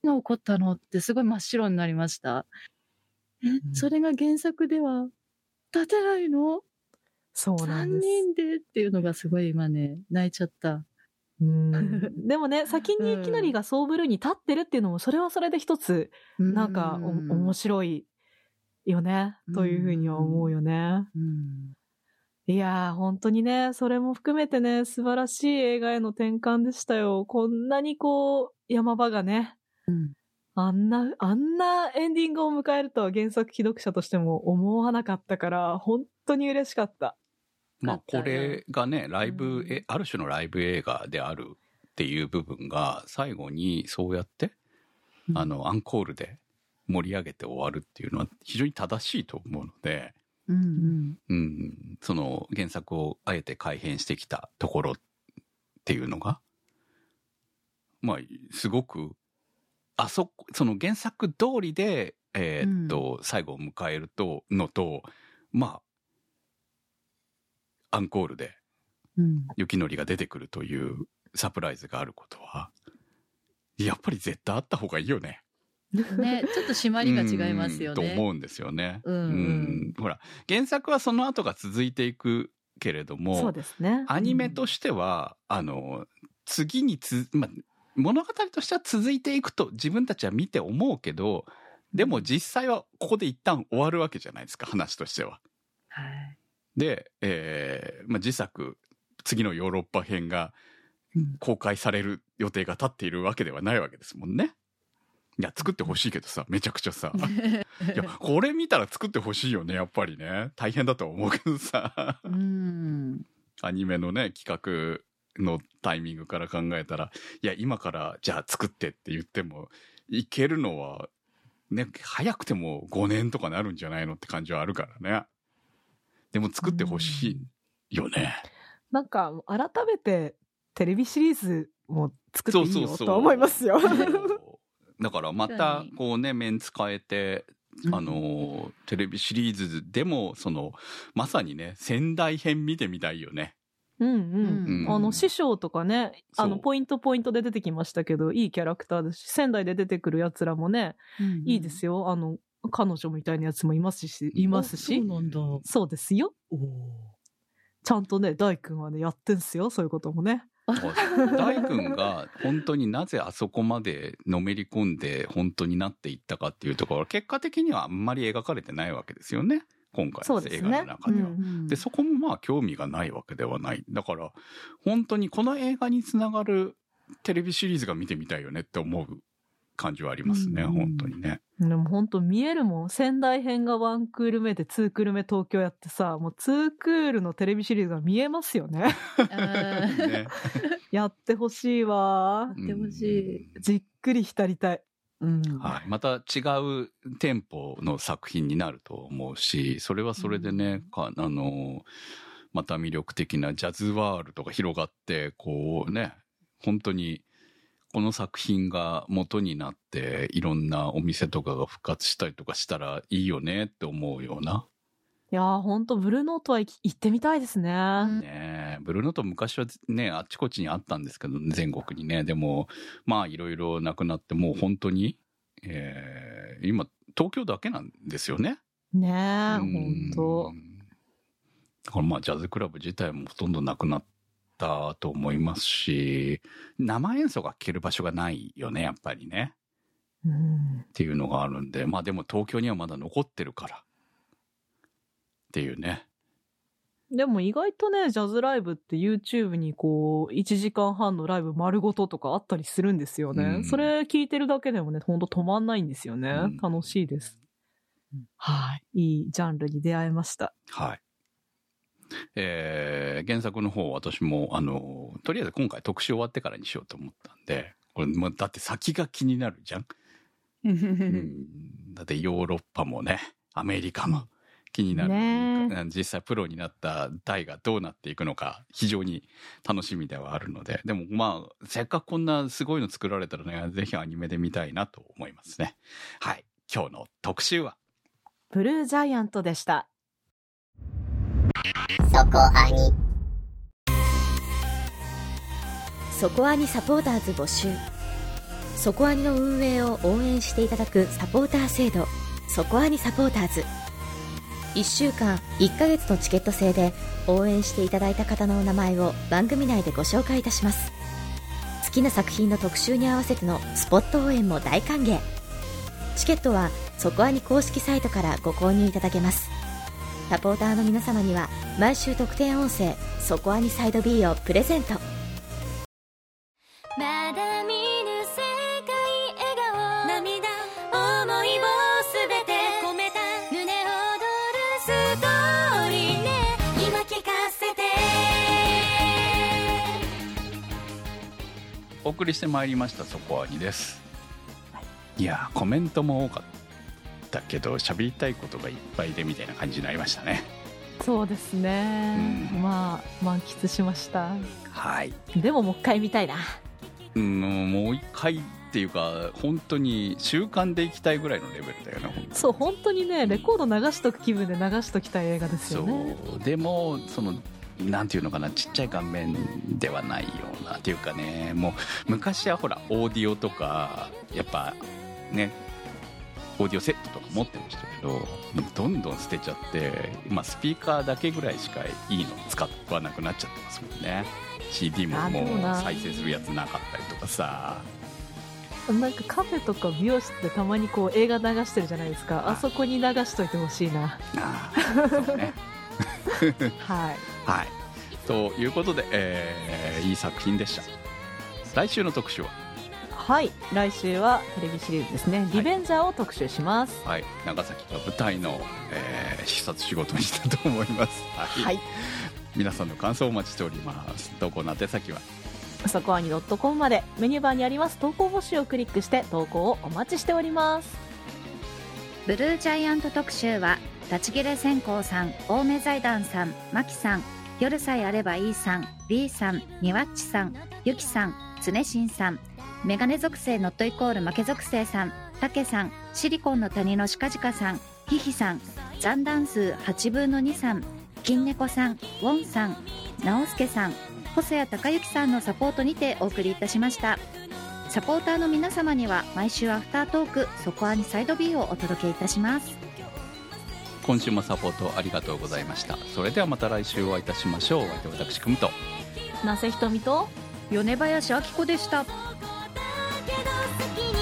何が起こったのってすごい真っ白になりました。え、んそれが原作では立てないの？そうなん ?3 です。人でっていうのがすごい今ね、泣いちゃった。うん [LAUGHS] でもね、先にいきなりがソーブルーに立ってるっていうのも、それはそれで一つ、なんかお、面白いよね、というふうには思うよね。うんいやー、本当にね、それも含めてね、素晴らしい映画への転換でしたよ。こんなにこう、山場がね、うんあんな、あんなエンディングを迎えるとは原作既読者としても思わなかったから、本当に嬉しかった。まあこれがねライブ、うんえある種のライブ映画であるっていう部分が最後にそうやって、うんあのアンコールで盛り上げて終わるっていうのは非常に正しいと思うので、うん。うん、その原作をあえて改変してきたところっていうのがまあすごくあそこその原作通りで、えーっと最後を迎えるとのとまあアンコールでうん。雪のりが出てくるというサプライズがあることはやっぱり絶対あった方がいいよね。ね、ちょっと締まりが違いますようんとね。思うんですよね。うんうんほら原作はその後が続いていくけれどもそうですね。アニメとしては、あの次につ、まあ、物語としては続いていくと自分たちは見て思うけどでも実際はここで一旦終わるわけじゃないですか話としては。はいで、えーまあ、自作次のヨーロッパ編がうん公開される予定が立っているわけではないわけですもんね。いや作ってほしいけどさめちゃくちゃさ。[LAUGHS] いやこれ見たら作ってほしいよねやっぱりね。大変だとは思うけどさ。うん。アニメのね企画のタイミングから考えたらいや今からじゃあ作ってって言ってもいけるのはね早くても5年とかなるんじゃないのって感じはあるからね。でも作ってほしいよね。なんか、改めてテレビシリーズも作っていいよとは思いますよ。だからま確たこうねメンツ変えてあのテレビシリーズでもそのまさにね仙台編見てみたいよねうんうん。うんあの、師匠とかね、あの、ポイントポイントで出てきましたけど、いいキャラクターですし、仙台で出てくる奴らもね、いいですよ。あの、彼女みたいなやつもいますし、いますし。そうなんだ。そうですよ。ちゃんとね、大君はね、やってんすよ、そういうこともね。大君が本当になぜあそこまでのめり込んで本当になっていったかっていうところは結果的にはあんまり描かれてないわけですよね今回の映画の中では。うん。でそこもまあ興味がないわけではない。だから本当にこの映画につながるテレビシリーズが見てみたいよねって思う感じはありますね、うん本当にね。でも本当見えるもん。仙台編がワンクール目でツークール目東京やってさ、もうツークールのテレビシリーズが見えますよね。[LAUGHS] ね [LAUGHS] やってほしいわ。やってほしいじっくり浸りたい。うん。はい、また違うテンポの作品になると思うしそれはそれでね、かあのまた魅力的なジャズワールドが広がってこうね本当にこの作品が元になっていろんなお店とかが復活したりとかしたらいいよねって思うような、いやーほんとブルーノートは行ってみたいですね。ねえブルーノート昔はねあっちこっちにあったんですけど全国にねでもまあいろいろなくなってもう本当に、えー今東京だけなんですよね。ねえ、ほうんんと。だからまあジャズクラブ自体もほとんどなくなったと思いますし生演奏が聴ける場所がないよねやっぱりねうんっていうのがあるんでまあでも東京にはまだ残ってるからっていうねでも意外とね、ジャズライブって YouTube にこう、1時間半のライブ丸ごととかあったりするんですよね。うんそれ聞いてるだけでもね、ほんと止まんないんですよね。うん楽しいです。はい。いいジャンルに出会えました。はい。えー、原作の方私も、あの、とりあえず今回特集終わってからにしようと思ったんで、これ、もうだって先が気になるじゃん。うん、だってヨーロッパもね、アメリカも気になる。ね実際プロになった大がどうなっていくのか非常に楽しみではあるので、でもまあ、せっかくこんなすごいの作られたらね、ぜひアニメで見たいなと思いますね。はい。今日の特集は、ブルージャイアントでした。そこアニそこアニサポーターズ募集。そこアニの運営を応援していただくサポーター制度。そこアニサポーターズ。1週間1ヶ月のチケット制で応援していただいた方のお名前を番組内でご紹介いたします。好きな作品の特集に合わせてのスポット応援も大歓迎。チケットはそこアニ公式サイトからご購入いただけます。サポーターの皆様には毎週特典音声「そこアニサイド B」をプレゼント。まだ見ぬ世界笑顔。涙思いをすべて込めた。胸躍るストーリーね。今聞かせて。お送りしてまいりました、そこはにです。いやー、コメントも多かったけど、喋りたいことがいっぱいでみたいな感じになりましたね。そうですね。うんまあ、満喫しました。はい。でももう一回見たいな。うん、もう一回っていうか、本当に習慣で行きたいぐらいのレベルだよね、そう、本当にね、レコード流しとく気分で流しときたい映画ですよね。そうでもそのなんていうのかなちっちゃい画面ではないようなっていうかねもう昔はほらオーディオとかやっぱねオーディオセットとか持ってましたけどどんどん捨てちゃって今スピーカーだけぐらいしかいいの使わなくなっちゃってますもんね CD もももうな再生するやつなかったりとかさなんかカフェとか美容室でたまにこう映画流してるじゃないですか。あそこに流しといてほしいな。あーそうね [LAUGHS] はい。はい。ということで、えーいい作品でした。来週の特集は、はい。来週はテレビシリーズですね。リベンジャーを特集します。はい、長崎が舞台の、えー視察仕事にしたと思います。はい。はい。皆さんの感想をお待ちしております。投稿の宛先は、そこアニ .com までメニューバーにあります投稿募集をクリックして投稿をお待ちしております。ブルージャイアント特集は、立ち切れ線香さん、青梅財団さん、マキさん、夜さえあればいいさん、B さん、ニワッチさん、ユキさん、つねしんさん、メガネ属性ノットイコール負け属性さん、タケさん、シリコンの谷のシカジカさん、ヒヒさん、残弾数8分の2さん、金猫さん、ウォンさん、直輔さん、細谷隆之さんのサポートにてお送りいたしました。サポーターの皆様には毎週アフタートーク、そこアニサイド B をお届けいたします。今週もサポートありがとうございました。それではまた来週お会いいたしましょう。お相手は私、くむと。なせひとみと米林明子でした。けど好きに